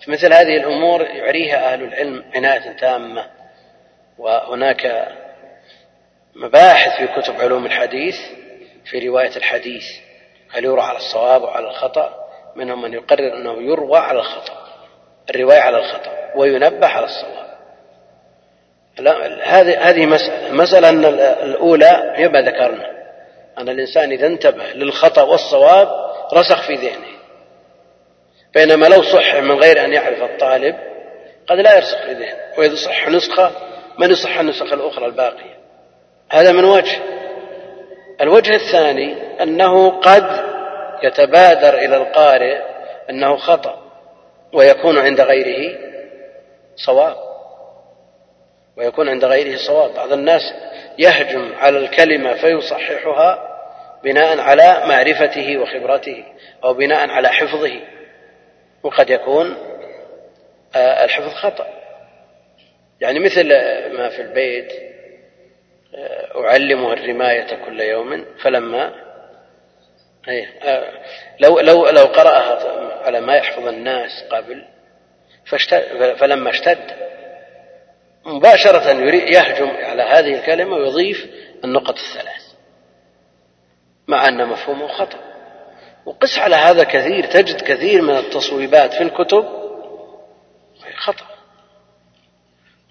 في مثل هذه الأمور يعريها أهل العلم عناية تامة. وهناك مباحث في كتب علوم الحديث في رواية الحديث. هل يروى على الصواب أو على الخطأ؟ منهم من يقرر أنه يروى على الخطأ الرواية على الخطأ وينبه على الصواب. هذه هذه مسألة. المسألة أن الأولى هي ما ذكرنا أن الإنسان إذا انتبه للخطأ والصواب رسخ في ذهنه. بينما لو صح من غير أن يعرف الطالب قد لا يرسخ في ذهنه. وإذا صح نسخة من يصح النسخ الأخرى الباقية؟ هذا من وجه الوجه الثاني أنه قد يتبادر إلى القارئ أنه خطأ ويكون عند غيره صواب. ويكون عند غيره صواب. بعض الناس يهجم على الكلمة فيصححها بناء على معرفته وخبرته أو بناء على حفظه. وقد يكون آه، الحفظ خطأ. يعني مثل ما في البيت أعلمه الرماية كل يوم فلما آه، لو لو لو قرأها على ما يحفظ الناس قبل فلما اشتد مباشرة يهجم على هذه الكلمة ويضيف النقط الثلاث مع أن مفهومه خطأ. وقس على هذا كثير تجد كثير من التصويبات في الكتب خطأ.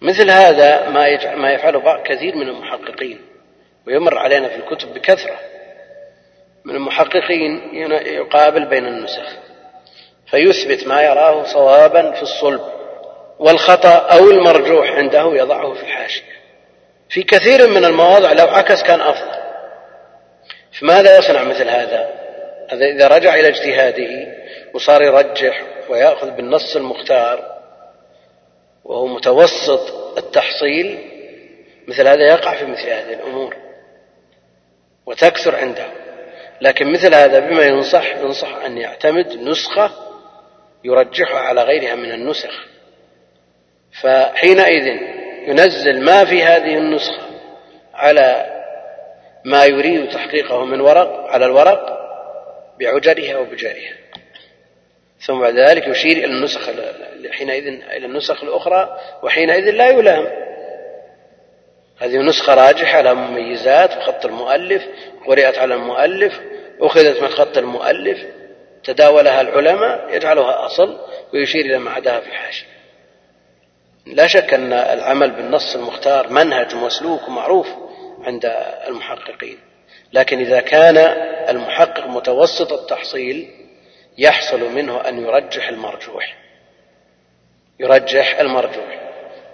مثل هذا ما ما يفعله كثير من المحققين ويمر علينا في الكتب بكثرة. من المحققين يقابل بين النسخ فيثبت ما يراه صوابا في الصلب والخطأ أو المرجوح عنده يضعه في الحاشية. في كثير من المواضع لو عكس كان أفضل. فماذا يصنع مثل هذا إذا رجع إلى اجتهاده وصار يرجح ويأخذ بالنص المختار وهو متوسط التحصيل مثل هذا يقع في مثل هذه الأمور وتكثر عنده. لكن مثل هذا بما ينصح ينصح أن يعتمد نسخة يرجحها على غيرها من النسخ. فحينئذ ينزل ما في هذه النسخة على ما يريد تحقيقه من ورق على الورق بعجرها وبجارها ثم بعد ذلك يشير إلى النسخ حينئذ إلى النسخ الأخرى وحينئذ لا يلام. هذه نسخة راجحة لها مميزات وخط المؤلف قرئت على المؤلف أخذت من خط المؤلف تداولها العلماء يجعلها أصل ويشير إلى ما عداها في الحاشية لا شك أن العمل بالنص المختار منهج ومسلوك ومعروف عند المحققين لكن إذا كان المحقق متوسط التحصيل يحصل منه أن يرجح المرجوح. يرجح المرجوح.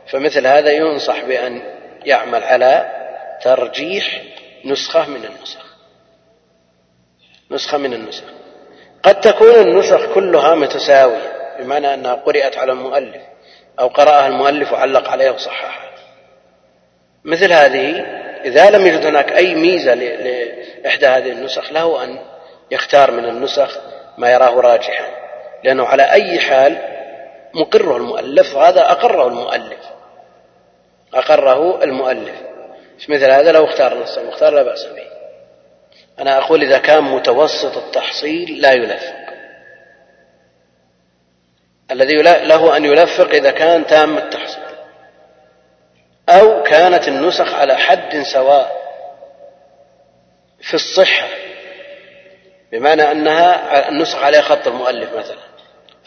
فمثل هذا ينصح بأن يعمل على ترجيح نسخة من النسخ. نسخة من النسخ. قد تكون النسخ كلها متساوية بمعنى أنها قرأت على المؤلف أو قرأها المؤلف وعلق عليها وصححها. مثل هذه إذا لم يجد هناك أي ميزة لإحدى هذه النسخ له أن يختار من النسخ ما يراه راجحا لأنه على أي حال مقره المؤلف وهذا أقره المؤلف. أقره المؤلف. مثل هذا؟ لو اختار النص المختار لا بأس به. أنا أقول إذا كان متوسط التحصيل لا يلفق. الذي له أن يلفق إذا كان تام التحصيل. أو كانت النسخ على حد سواء في الصحة بمعنى أنها النسخ عليها خط المؤلف مثلا.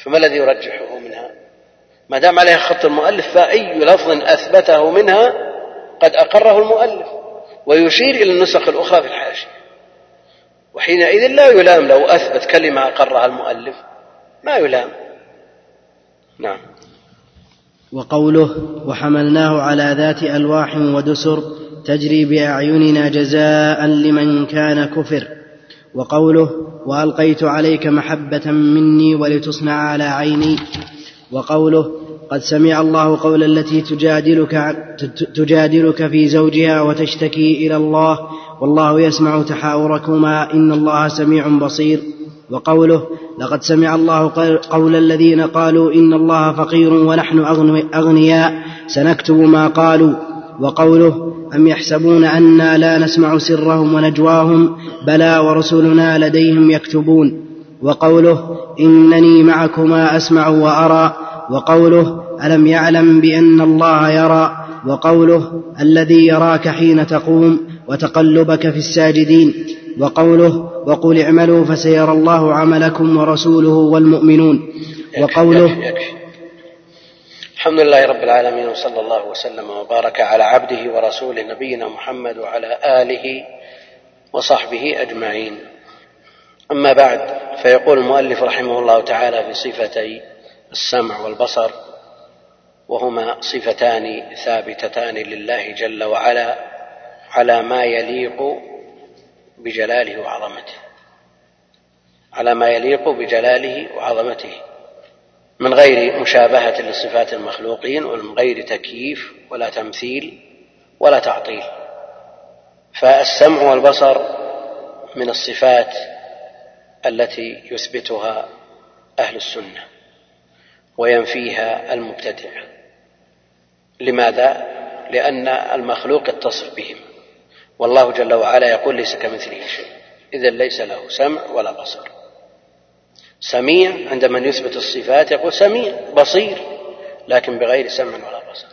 فما الذي يرجحه منها؟ ما دام عليها خط المؤلف فأي لفظ أثبته منها قد أقره المؤلف ويشير إلى النسخ الأخرى في الحاشية. وحينئذ لا يلام لو أثبت كلمة أقرها المؤلف ما يلام. نعم. وقوله وحملناه على ذات ألواح ودسر تجري بأعيننا جزاء لمن كان كفر وقوله وألقيت عليك محبة مني ولتصنع على عيني. وقوله قد سمع الله قول التي تجادلك تجادلك في زوجها وتشتكي إلى الله والله يسمع تحاوركما إن الله سميع بصير. وقوله لقد سمع الله قول الذين قالوا إن الله فقير ونحن أغنياء سنكتب ما قالوا. وقوله أم يحسبون أنا لا نسمع سرهم ونجواهم بلى ورسلنا لديهم يكتبون. وقوله إنني معكما أسمع وأرى وقوله ألم يعلم بأن الله يرى وقوله الذي يراك حين تقوم وتقلبك في الساجدين. وقوله وقل اعملوا فسيرى الله عملكم ورسوله والمؤمنون. وقوله الحمد لله رب العالمين وصلى الله وسلم وبارك على عبده ورسوله نبينا محمد وعلى آله وصحبه أجمعين. أما بعد فيقول المؤلف رحمه الله تعالى في صفتي السمع والبصر وهما صفتان ثابتتان لله جل وعلا على ما يليق بجلاله وعظمته على ما يليق بجلاله وعظمته. من غير مشابهة لصفات المخلوقين ومن غير تكييف ولا تمثيل ولا تعطيل. فالسمع والبصر من الصفات التي يثبتها أهل السنة وينفيها المبتدع. لماذا؟ لأن المخلوق يتصف بهم. والله جل وعلا يقول ليس كمثله شيء. إذا ليس له سمع ولا بصر. سميع عند من يثبت الصفات يقول سميع بصير لكن بغير سمع ولا بصر.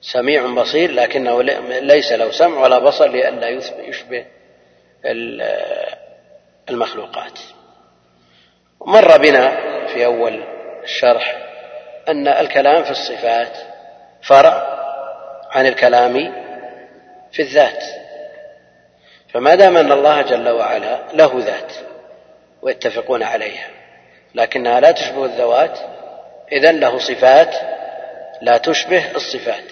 سميع بصير لكنه ليس له سمع ولا بصر لئلا يشبه المخلوقات. مر بنا في أول الشرح أن الكلام في الصفات فرع عن الكلام في الذات. فما دام أن الله جل وعلا له ذات ويتفقون عليها لكنها لا تشبه الذوات إذا له صفات لا تشبه الصفات.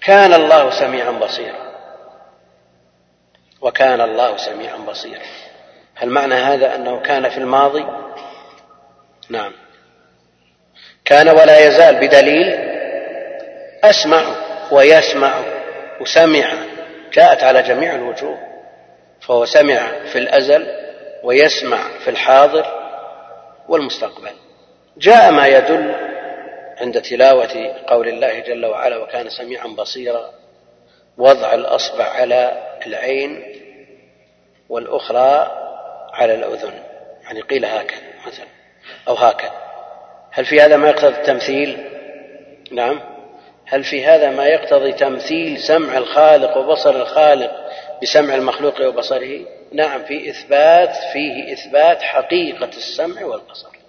كان الله سميعا بصيرا. وكان الله سميعا بصيرا. هل معنى هذا أنه كان في الماضي؟ نعم. كان ولا يزال بدليل أسمع ويسمع وسمع. جاءت على جميع الوجوه فهو سمع في الأزل ويسمع في الحاضر والمستقبل. جاء ما يدل عند تلاوة قول الله جل وعلا وكان سميعا بصيرا وضع الأصبع على العين والأخرى على الأذن. يعني قيل هكذا مثلا أو هكذا. هل في هذا ما يقتضي التمثيل؟ نعم. هل في هذا ما يقتضي تمثيل سمع الخالق وبصر الخالق بسمع المخلوق وبصره؟ نعم في إثبات فيه إثبات حقيقة السمع والبصر.